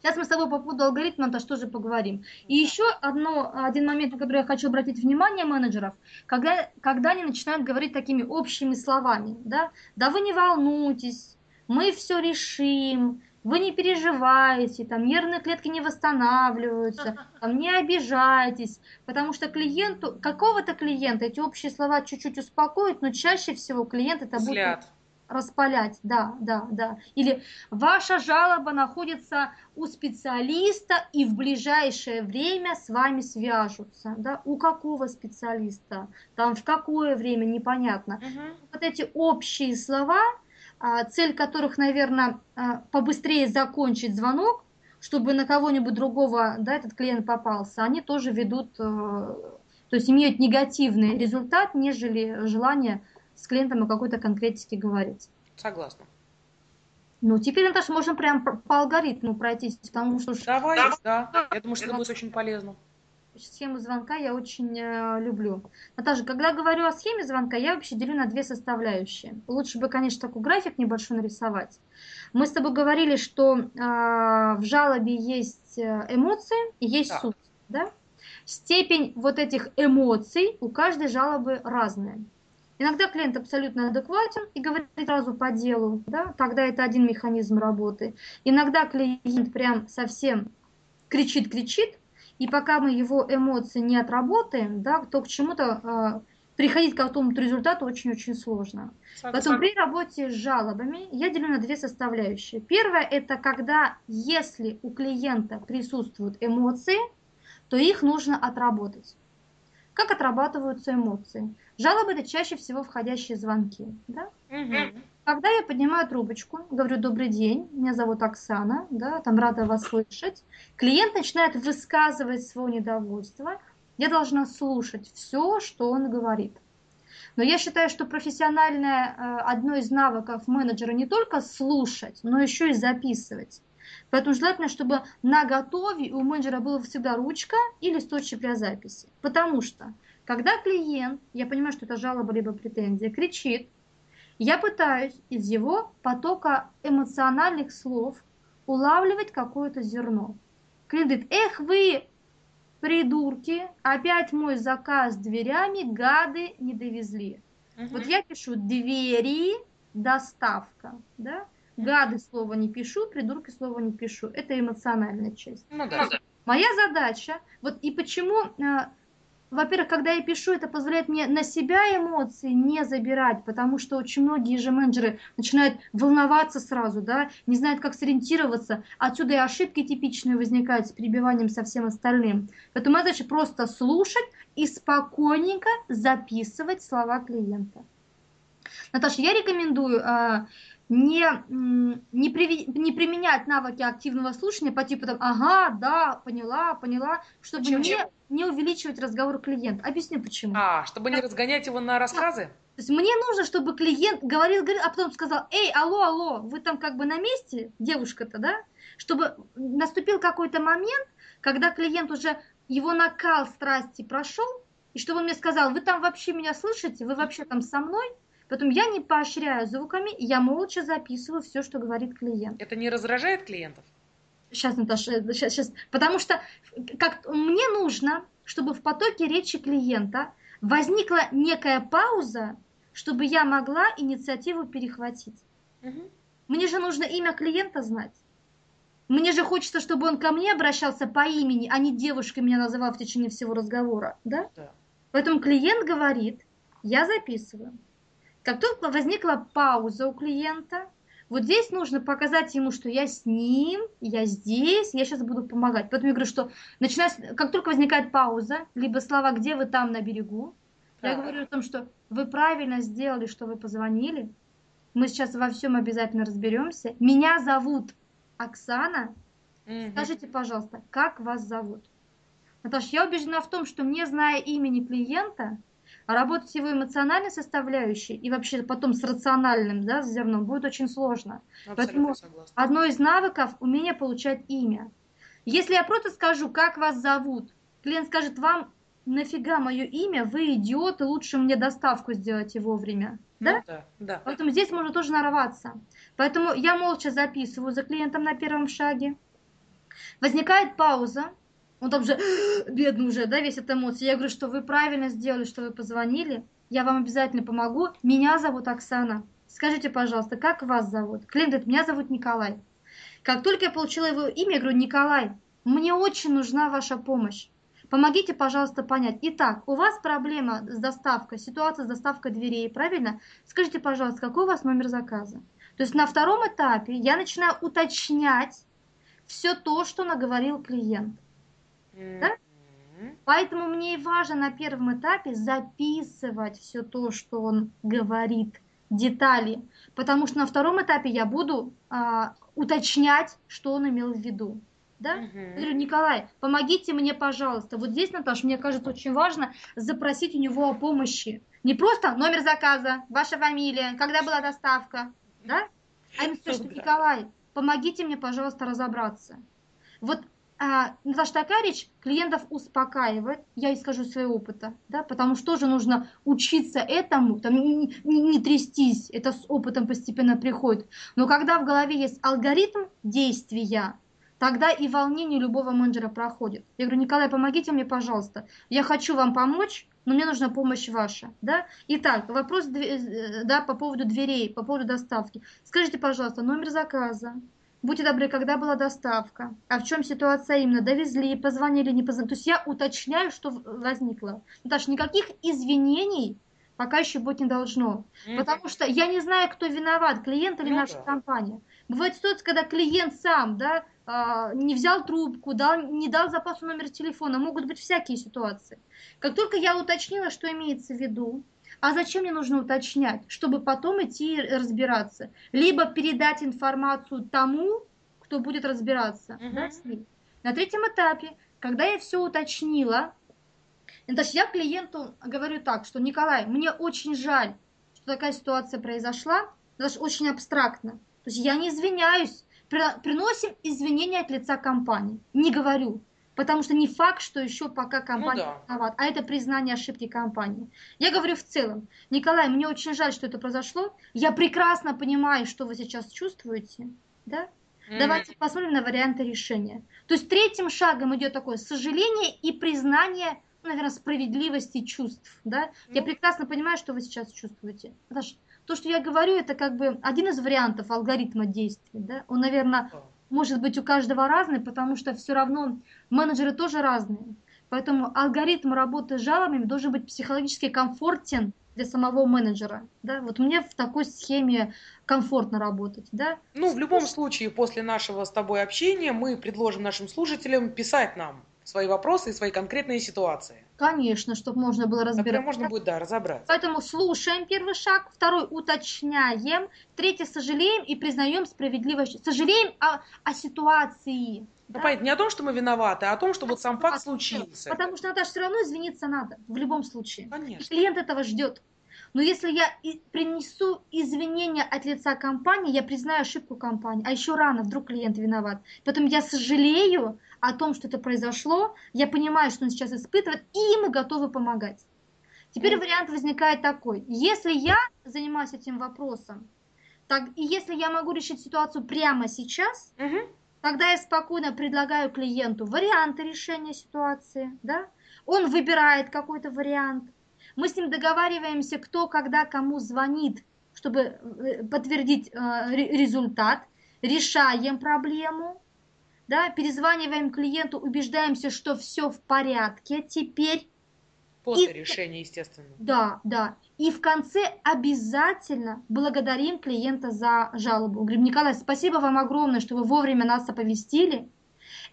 Сейчас мы с тобой по поводу алгоритма, Наташ, тоже поговорим. И еще одно, один момент, на который я хочу обратить внимание менеджеров, когда, когда они начинают говорить такими общими словами, да, да вы не волнуйтесь, мы все решим, вы не переживайте, там нервные клетки не восстанавливаются, там не обижайтесь, потому что клиенту, какого-то клиента эти общие слова чуть-чуть успокоят, но чаще всего клиент это будет распалять, да, да, да. Или ваша жалоба находится у специалиста и в ближайшее время с вами свяжутся, да, у какого специалиста, там в какое время, непонятно. Угу. Вот эти общие слова, цель которых, наверное, а, побыстрее закончить звонок, чтобы на кого-нибудь другого да, этот клиент попался, они тоже ведут, э, то есть имеют негативный результат, нежели желание с клиентом о какой-то конкретике говорить. Согласна. Ну, теперь, Наташа, можно прям по алгоритму пройтись, потому что... Давай, да. да. Я думаю, что это будет очень полезно. Схему звонка я очень э, люблю. Наташа, когда говорю о схеме звонка, я вообще делю на две составляющие. Лучше бы, конечно, такой график небольшой нарисовать. Мы с тобой говорили, что э, в жалобе есть э, эмоции и есть да. суть. Да? Степень вот этих эмоций у каждой жалобы разная. Иногда клиент абсолютно адекватен и говорит сразу по делу, да, тогда это один механизм работы. Иногда клиент прям совсем кричит-кричит, и пока мы его эмоции не отработаем, да, то к чему-то э, приходить к какому-то результату очень-очень сложно. Согласна. Поэтому при работе с жалобами я делю на две составляющие. Первое это когда, если у клиента присутствуют эмоции, то их нужно отработать. Как отрабатываются эмоции? Жалобы это чаще всего входящие звонки. Да? Угу. Когда я поднимаю трубочку, говорю добрый день, меня зовут Оксана, да, там рада вас слышать, клиент начинает высказывать свое недовольство, я должна слушать все, что он говорит. Но я считаю, что профессиональное э, одно из навыков менеджера не только слушать, но еще и записывать. Поэтому желательно, чтобы на готове у менеджера была всегда ручка и листочек для записи. Потому что, когда клиент, я понимаю, что это жалоба либо претензия, кричит, я пытаюсь из его потока эмоциональных слов улавливать какое-то зерно. Клиент говорит, эх вы, придурки, опять мой заказ дверями, гады не довезли. Угу. Вот я пишу двери, доставка, да? Гады слова не пишу, придурки слова не пишу. Это эмоциональная часть. Ну да. Моя задача, вот и почему, э, во-первых, когда я пишу, это позволяет мне на себя эмоции не забирать, потому что очень многие же менеджеры начинают волноваться сразу, да, не знают, как сориентироваться. Отсюда и ошибки типичные возникают с перебиванием со всем остальным. Поэтому моя задача просто слушать и спокойненько записывать слова клиента. Наташа, я рекомендую э, не, не, при, не применять навыки активного слушания по типу там, ага, да, поняла, поняла, чтобы почему? не, не увеличивать разговор клиента. Объясню почему. А, чтобы не разгонять его на рассказы? То есть мне нужно, чтобы клиент говорил, говорил, а потом сказал, эй, алло, алло, вы там как бы на месте, девушка-то, да? Чтобы наступил какой-то момент, когда клиент уже, его накал страсти прошел, и чтобы он мне сказал, вы там вообще меня слышите, вы вообще там со мной, Поэтому я не поощряю звуками, я молча записываю все, что говорит клиент. Это не раздражает клиентов? Сейчас, Наташа, сейчас, сейчас. Потому что как, мне нужно, чтобы в потоке речи клиента возникла некая пауза, чтобы я могла инициативу перехватить. Угу. Мне же нужно имя клиента знать. Мне же хочется, чтобы он ко мне обращался по имени, а не девушкой меня называл в течение всего разговора. Да? Да. Поэтому клиент говорит, я записываю. Как только возникла пауза у клиента, вот здесь нужно показать ему, что я с ним, я здесь, я сейчас буду помогать. Поэтому я говорю, что начиная, как только возникает пауза, либо слова «где вы там на берегу», да. я говорю о том, что вы правильно сделали, что вы позвонили, мы сейчас во всем обязательно разберемся. Меня зовут Оксана. Угу. Скажите, пожалуйста, как вас зовут? Наташа, я убеждена в том, что не зная имени клиента, а работать с его эмоциональной составляющей и вообще потом с рациональным да, зерном будет очень сложно. Абсолютно Поэтому согласна. одно из навыков – умение получать имя. Если я просто скажу, как вас зовут, клиент скажет, вам нафига мое имя, вы идиоты, лучше мне доставку сделайте вовремя. Да? Ну, да, да. Поэтому здесь можно тоже нарваться. Поэтому я молча записываю за клиентом на первом шаге. Возникает пауза, он там же, бедный уже, да, весь от эмоций. Я говорю, что вы правильно сделали, что вы позвонили. Я вам обязательно помогу. Меня зовут Оксана. Скажите, пожалуйста, как вас зовут? Клиент говорит, меня зовут Николай. Как только я получила его имя, я говорю, Николай, мне очень нужна ваша помощь. Помогите, пожалуйста, понять. Итак, у вас проблема с доставкой, ситуация с доставкой дверей, правильно? Скажите, пожалуйста, какой у вас номер заказа? То есть на втором этапе я начинаю уточнять все то, что наговорил клиент. Да? Поэтому мне и важно на первом этапе записывать все то, что он говорит детали, потому что на втором этапе я буду а, уточнять, что он имел в виду. Да? Мгм. Я говорю, Николай, помогите мне, пожалуйста. Вот здесь, Наташа, мне кажется, очень важно запросить у него о помощи. Не просто номер заказа, ваша фамилия, когда была доставка, да? А что, Да. Николай, помогите мне, пожалуйста, разобраться. Вот а, Наташа, такая речь клиентов успокаивает, я и скажу своего опыта, да, потому что тоже нужно учиться этому, там, не, не- не трястись, это с опытом постепенно приходит. Но когда в голове есть алгоритм действия, тогда и волнение любого менеджера проходит. Я говорю, Николай, помогите мне, пожалуйста. Я хочу вам помочь, но мне нужна помощь ваша. Да? Итак, вопрос э, да, по поводу дверей, по поводу доставки. Скажите, пожалуйста, номер заказа. Будьте добры, когда была доставка? А в чем ситуация именно? Довезли, позвонили, не позвонили? То есть я уточняю, что возникло. Наташа, никаких извинений пока еще быть не должно. Мгм. Потому что я не знаю, кто виноват, клиент или Ну наша компания. Бывает ситуация, когда клиент сам да, а, не взял трубку, дал, не дал запасу номер телефона. Могут быть всякие ситуации. Как только я уточнила, что имеется в виду, а зачем мне нужно уточнять? Чтобы потом идти разбираться. Либо передать информацию тому, кто будет разбираться да, с ним. На третьем этапе, когда я все уточнила, Наташа, я клиенту говорю так, что Николай, мне очень жаль, что такая ситуация произошла, даже очень абстрактно. То есть я не извиняюсь, при- приносим извинения от лица компании. Не говорю, потому что не факт, что еще пока компания да. виновата, а это признание ошибки компании. Я говорю в целом, Николай, мне очень жаль, что это произошло. Я прекрасно понимаю, что вы сейчас чувствуете, да? Мгм. Давайте посмотрим на варианты решения. То есть третьим шагом идет такое сожаление и признание, ну, наверное, справедливости чувств. Да? Я Ну. прекрасно понимаю, что вы сейчас чувствуете. Наташа, то, что я говорю, это как бы один из вариантов алгоритма действий. Да? Он, наверное. Может быть у каждого разный, потому что все равно менеджеры тоже разные. Поэтому алгоритм работы с жалобами должен быть психологически комфортен для самого менеджера. Да? Вот мне в такой схеме комфортно работать. Да? Ну, в любом случае, после нашего с тобой общения мы предложим нашим слушателям писать нам свои вопросы и свои конкретные ситуации, Конечно, чтобы можно было которые разбираться. можно будет, да, разобрать. Поэтому слушаем первый шаг, второй уточняем, третий сожалеем и признаем справедливость. Сожалеем о, о ситуации. Ну, да? понятно, не о том, что мы виноваты, а о том, что вот сам факт случился. Потому что, Наташа, все равно извиниться надо, в любом случае. И Конечно. клиент этого ждет. Но если я и принесу извинения от лица компании, я признаю ошибку компании. А еще рано, вдруг клиент виноват. Поэтому я сожалею о том, что это произошло. Я понимаю, что он сейчас испытывает, и мы готовы помогать. Теперь Мгм. вариант возникает такой. Если я занимаюсь этим вопросом, так, и если я могу решить ситуацию прямо сейчас, Мгм. Тогда я спокойно предлагаю клиенту варианты решения ситуации, да? Он выбирает какой-то вариант. Мы с ним договариваемся, кто когда кому звонит, чтобы э, подтвердить э, ре- результат, решаем проблему, да? Перезваниваем клиенту, убеждаемся, что все в порядке теперь, После И- решения, естественно. да, да. И в конце обязательно благодарим клиента за жалобу. Говорим, Николай, спасибо вам огромное, что вы вовремя нас оповестили.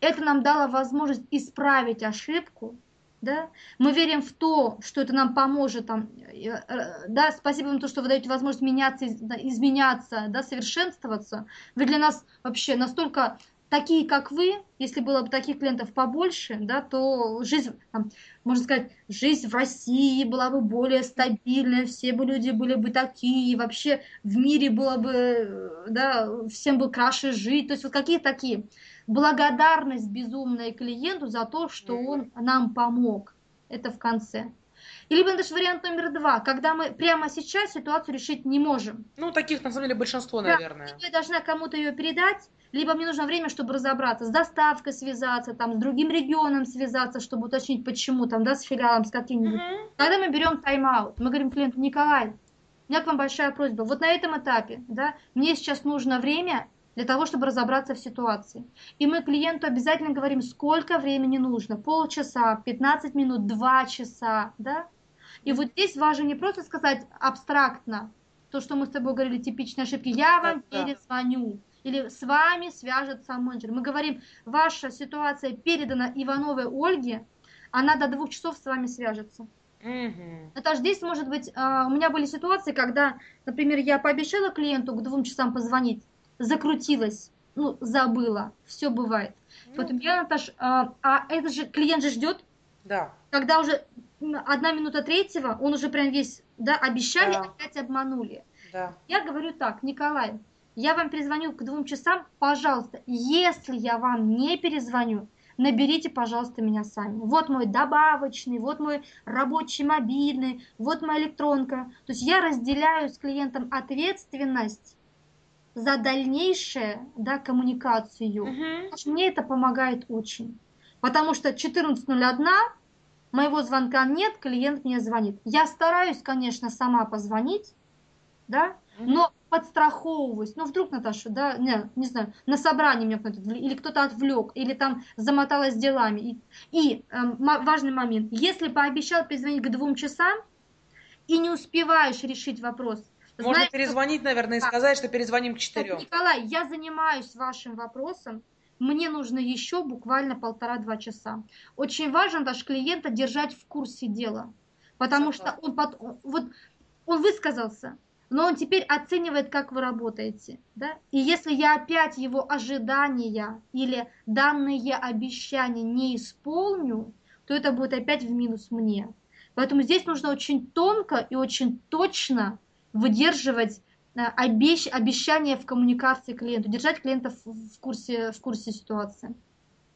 Это нам дало возможность исправить ошибку. Да? Мы верим в то, что это нам поможет. Там, э, э, да, спасибо вам, то, что вы даете возможность меняться, изменяться, да, совершенствоваться. Вы для нас вообще настолько такие, как вы, если было бы таких клиентов побольше, да, то жизнь, там, можно сказать, жизнь в России была бы более стабильная, все бы люди были бы такие, и вообще в мире было бы, э, да, всем бы краше жить. То есть вот какие такие благодарность безумная клиенту за то, что он нам помог. Это в конце. И либо даже вариант номер два, когда мы прямо сейчас ситуацию решить не можем. Ну, таких, на самом деле, большинство, Да. наверное. Я должна кому-то ее передать, либо мне нужно время, чтобы разобраться, с доставкой связаться, там, с другим регионом связаться, чтобы уточнить, почему, там, да, с филиалом, с каким-нибудь. Мгм. Тогда мы берем тайм-аут. Мы говорим клиенту, Николай, у меня к вам большая просьба. Вот на этом этапе, да, мне сейчас нужно время для того, чтобы разобраться в ситуации. И мы клиенту обязательно говорим, сколько времени нужно. Полчаса, 15 минут, 2 часа, да. И вот здесь важно не просто сказать абстрактно, то, что мы с тобой говорили, типичные ошибки, я вам Да, да. Или с вами свяжется менеджер. Мы говорим, ваша ситуация передана Ивановой Ольге, она до двух часов с вами свяжется. Мгм. Наташ, здесь может быть, а, у меня были ситуации, когда, например, я пообещала клиенту к двум часам позвонить, закрутилась, ну, забыла, все бывает. Ну, Поэтому я, Наташ, а, а этот же клиент же ждет, да. когда уже одна минута третьего, он уже прям весь, да, обещали, Да. опять обманули. Да. Я говорю так, Николай, я вам перезвоню к двум часам, пожалуйста, если я вам не перезвоню, наберите, пожалуйста, меня сами. Вот мой добавочный, вот мой рабочий мобильный, вот моя электронка. То есть я разделяю с клиентом ответственность за дальнейшую да, коммуникацию. Потому что Мне это помогает очень. Потому что 14.01, моего звонка нет, клиент мне звонит. Я стараюсь, конечно, сама позвонить, да. Но подстраховываюсь. Ну, вдруг, Наташа, да, не, не знаю, на собрании меня кто-то или кто-то отвлек, или там замоталась делами. И, и, ма- важный момент, если пообещал перезвонить к двум часам и не успеваешь решить вопрос, Можно знаешь, что- перезвонить, наверное, и сказать, что перезвоним к четырем. Николай, я занимаюсь вашим вопросом. Мне нужно еще буквально полтора-два часа. Очень важно даже клиента держать в курсе дела. Потому что Согласна. он, пот- он- вот, он высказался, но он теперь оценивает, как вы работаете. Да? И если я опять его ожидания или данные обещания не исполню, то это будет опять в минус мне. Поэтому здесь нужно очень тонко и очень точно выдерживать э, обещ- обещания в коммуникации клиенту, держать клиента в, курсе, в курсе ситуации.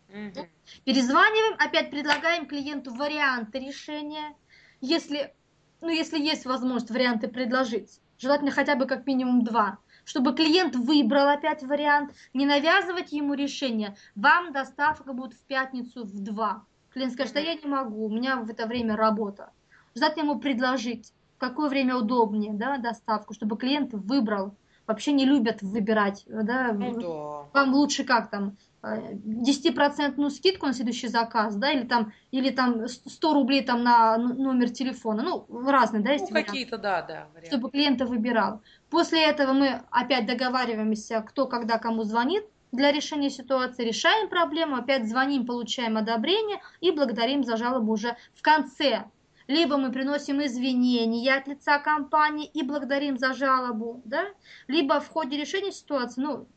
Мгм. Перезваниваем, опять предлагаем клиенту варианты решения, если, ну, если есть возможность варианты предложить. Желательно хотя бы как минимум два, чтобы клиент выбрал опять вариант, не навязывать ему решение. Вам доставка будет в пятницу в два. Клиент скажет, а я не могу, у меня в это время работа. Желательно ему предложить, в какое время удобнее да, доставку, чтобы клиент выбрал. Вообще не любят выбирать. Да, Ну да. вам лучше как там э, 10% скидку на следующий заказ, да, или там, или там 100 рублей там на номер телефона, ну, разные, да, Ну, есть варианты, какие-то, да, да. варианты. чтобы клиента выбирал. После этого мы опять договариваемся, кто когда кому звонит для решения ситуации, решаем проблему, опять звоним, получаем одобрение и благодарим за жалобу уже в конце. Либо мы приносим извинения от лица компании и благодарим за жалобу, да, либо в ходе решения ситуации, ну,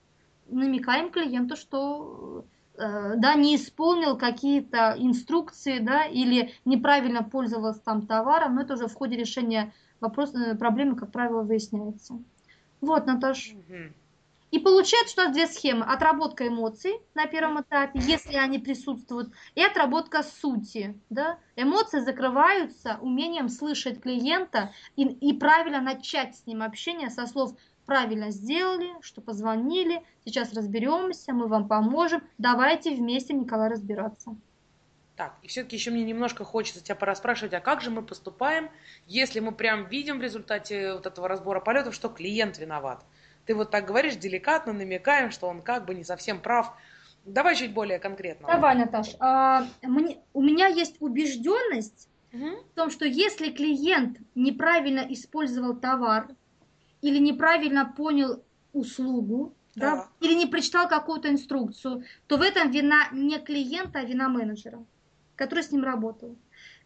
намекаем клиенту, что э, да, не исполнил какие-то инструкции, да, или неправильно пользовался там товаром, но это уже в ходе решения вопроса, э, проблемы, как правило, выясняется. Вот, Наташ. Мгм. И получается, что у нас две схемы. Отработка эмоций на первом этапе, если они присутствуют, и отработка сути. Да? Эмоции закрываются умением слышать клиента и, и правильно начать с ним общение со слов «правильно сделали», что позвонили, сейчас разберемся, мы вам поможем, давайте вместе, Николай, разбираться. Так, и все-таки еще мне немножко хочется тебя пораспрашивать, а как же мы поступаем, если мы прям видим в результате вот этого разбора полетов, что клиент виноват? Ты вот так говоришь деликатно, намекаем, что он как бы не совсем прав. Давай чуть более конкретно. Давай, Наташ. а, мне- у меня есть убежденность, Мгм. в том, что если клиент неправильно использовал товар или неправильно понял услугу, да, Так. или не прочитал какую-то инструкцию, то в этом вина не клиента, а вина менеджера, который с ним работал.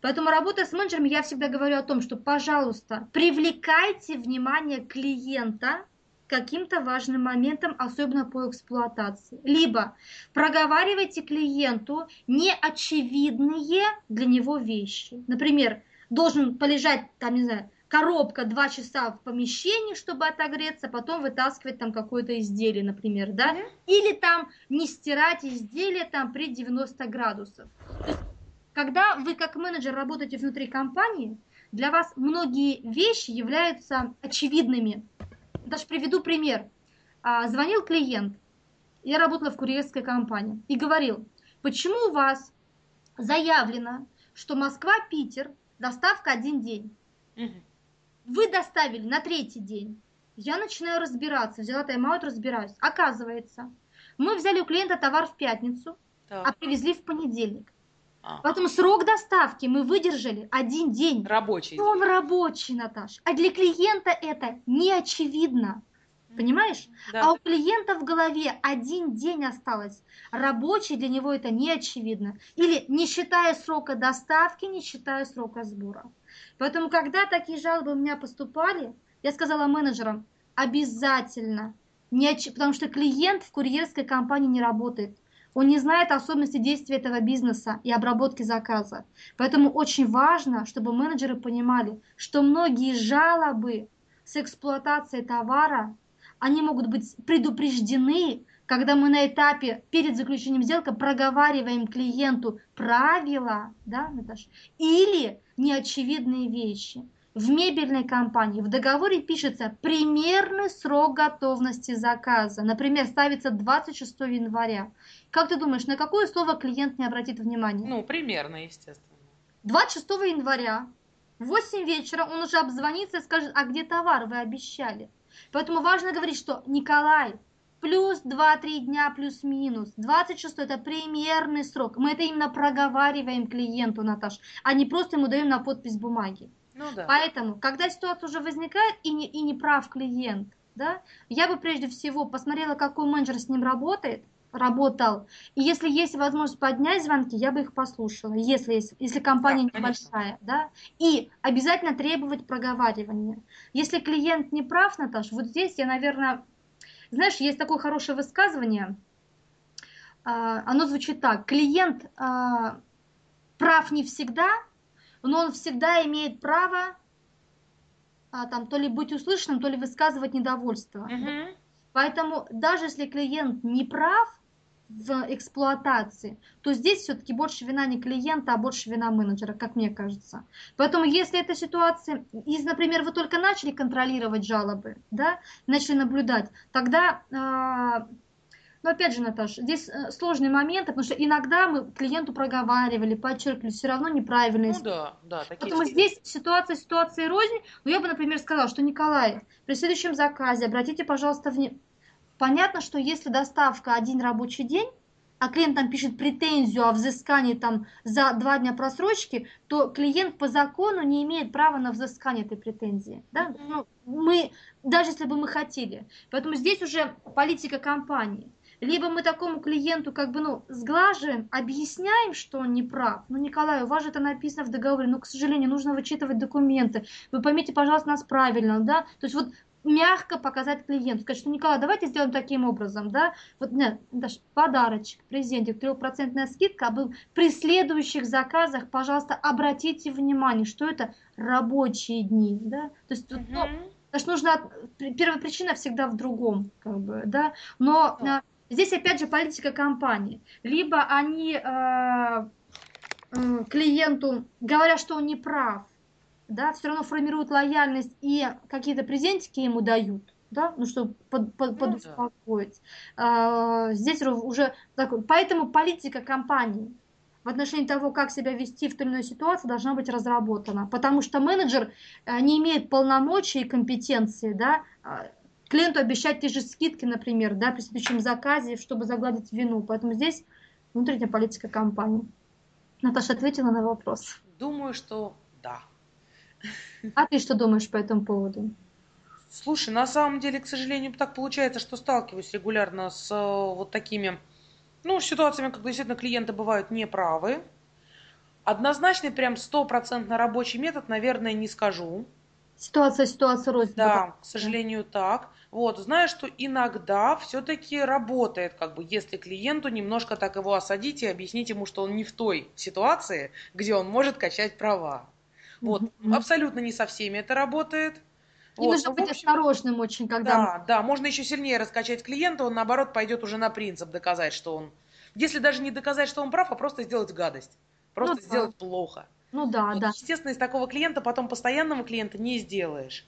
Поэтому работая с менеджером, я всегда говорю о том, что, пожалуйста, привлекайте внимание клиента каким-то важным моментам, особенно по эксплуатации. Либо проговаривайте клиенту неочевидные для него вещи. Например, должен полежать, там, не знаю, коробка два часа в помещении, чтобы отогреться, потом вытаскивать там какое-то изделие, например, да? Мгм. Или там не стирать изделие там при 90 градусов. То есть, когда вы как менеджер работаете внутри компании, для вас многие вещи являются очевидными. Даже приведу пример. А, Звонил клиент, я работала в курьерской компании, и говорил, почему у вас заявлено, что Москва-Питер, доставка один день. Вы доставили на третий день. Я начинаю разбираться, взяла тайм-аут, разбираюсь. Оказывается, мы взяли у клиента товар в пятницу, а Так. привезли в понедельник. А, Поэтому срок доставки мы выдержали один день. Рабочий. Он рабочий, Наташ. А для клиента это не очевидно. Понимаешь? Да. А у клиента в голове один день осталось. Рабочий для него это не очевидно. Или не считая срока доставки, не считая срока сбора. Поэтому, когда такие жалобы у меня поступали, я сказала менеджерам, обязательно, не оч... потому что клиент в курьерской компании не работает. Он не знает особенности действия этого бизнеса и обработки заказа. Поэтому очень важно, чтобы менеджеры понимали, что многие жалобы с эксплуатацией товара они могут быть предупреждены, когда мы на этапе перед заключением сделки проговариваем клиенту правила, да, Наташа, или неочевидные вещи. В мебельной компании в договоре пишется примерный срок готовности заказа. Например, ставится 26 января. Как ты думаешь, на какое слово клиент не обратит внимания? Ну, примерно, естественно. 26 января в 8 вечера он уже обзвонится и скажет, а где товар, вы обещали. Поэтому важно говорить, что Николай, плюс 2-3 дня плюс-минус. 26 это примерный срок. Мы это именно проговариваем клиенту, Наташ, а не просто ему даем на подпись бумаги. Ну да. Поэтому, когда ситуация уже возникает и не, и не прав клиент, да, я бы прежде всего посмотрела, какой менеджер с ним работает, работал. И если есть возможность поднять звонки, я бы их послушала, если, есть, если компания Да, небольшая. Да? И обязательно требовать проговаривания. Если клиент не прав, Наташа, вот здесь я, наверное, знаешь, есть такое хорошее высказывание, а, оно звучит так. Клиент а, прав не всегда, но он всегда имеет право а, там, то ли быть услышанным, то ли высказывать недовольство. Мгм. Поэтому даже если клиент не прав в эксплуатации, то здесь все-таки больше вина не клиента, а больше вина менеджера, как мне кажется. Поэтому если эта ситуация, если, например, вы только начали контролировать жалобы, да, начали наблюдать, тогда а, но опять же, Наташа, здесь э, сложный момент, потому что иногда мы клиенту проговаривали, подчеркивали, все равно неправильно. Ну да, да, такие Поэтому случаи. здесь ситуация ситуации рознь. Но я бы, например, сказала, что Николай, при следующем заказе обратите, пожалуйста, внимание. Понятно, что если доставка один рабочий день, а клиент там пишет претензию о взыскании там за два дня просрочки, то клиент по закону не имеет права на взыскание этой претензии. Да? Ну, мы, даже если бы мы хотели. Поэтому здесь уже политика компании. Либо мы такому клиенту как бы, ну, сглаживаем, объясняем, что он не прав. Ну, Николай, у вас же это написано в договоре, но, к сожалению, нужно вычитывать документы. Вы поймите, пожалуйста, нас правильно, да? То есть вот мягко показать клиенту, сказать, что, Николай, давайте сделаем таким образом, да? Вот, нет, Даш, подарочек, презентик, трехпроцентная скидка, а был при следующих заказах, пожалуйста, обратите внимание, что это рабочие дни, да? То есть, вот, ну, Мгм. Потому что нужно первая причина всегда в другом, как бы, да. Но Да. Здесь опять же политика компании. Либо они а, м, клиенту говорят, что он не прав, да, все равно формируют лояльность и какие-то презентики ему дают, да, ну чтобы под, под, Ну да. подуспокоить. А, здесь уже- уже такой, поэтому политика компании в отношении того, как себя вести в той или иной ситуации, должна быть разработана. Потому что менеджер э, не имеет полномочий и компетенции, да, а, клиенту обещать те же скидки, например, да, при следующем заказе, чтобы загладить вину. Поэтому здесь внутренняя политика компании. Наташа ответила на вопрос. Думаю, что да. А ты что думаешь по этому поводу? Слушай, на самом деле, к сожалению, так получается, что сталкиваюсь регулярно с э, вот такими, ну, ситуациями, когда действительно клиенты бывают неправы. Однозначный прям стопроцентно рабочий метод, наверное, не скажу. Ситуация, ситуация рознь. Да, к сожалению, так. Вот, знаю, что иногда все-таки работает, как бы, если клиенту немножко так его осадить и объяснить ему, что он не в той ситуации, где он может качать права. Вот, Мгм. абсолютно не со всеми это работает. И Вот, нужно но, в быть общем, осторожным очень, когда... Да, да, можно еще сильнее раскачать клиента, он наоборот пойдет уже на принцип доказать, что он... Если даже не доказать, что он прав, а просто сделать гадость. Просто Ну да. сделать плохо. Ну да, Вот, да. Естественно, из такого клиента потом постоянного клиента не сделаешь.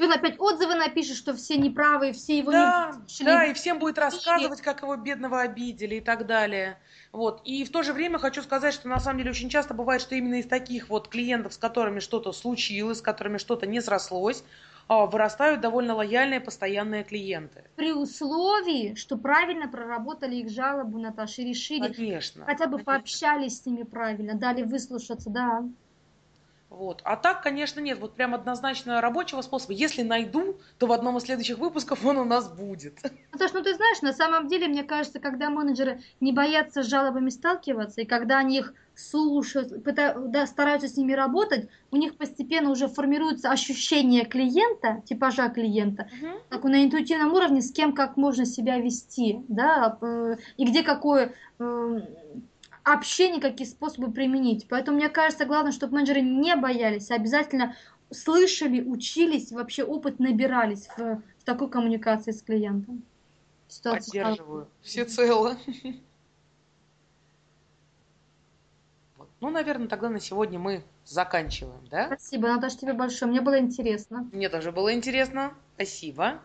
И он опять отзывы напишет, что все неправы, все его Да, не слышали. да, и всем будет рассказывать, как его бедного обидели и так далее. Вот. И в то же время хочу сказать, что на самом деле очень часто бывает, что именно из таких вот клиентов, с которыми что-то случилось, с которыми что-то не срослось, а, вырастают довольно лояльные постоянные клиенты. При условии, что правильно проработали их жалобу, Наташа, и решили, Конечно. хотя бы конечно. пообщались с ними правильно, дали выслушаться, да. Вот. А так, конечно, нет, вот прям однозначно рабочего способа. Если найду, то в одном из следующих выпусков он у нас будет. Наташ, ну ты знаешь, на самом деле, мне кажется, когда менеджеры не боятся с жалобами сталкиваться, и когда они их слушают, пытаются, да, стараются с ними работать, у них постепенно уже формируется ощущение клиента, типажа клиента, угу. так на интуитивном уровне, с кем как можно себя вести, да, и где какое э, общение, какие способы применить. Поэтому мне кажется, главное, чтобы менеджеры не боялись, а обязательно слышали, учились, вообще опыт набирались в, в такой коммуникации с клиентом. Ситуация Поддерживаю. Все цело. Ну, наверное, тогда на сегодня мы заканчиваем, да? Спасибо, Наташа, тебе большое. Мне было интересно. Мне тоже было интересно. Спасибо.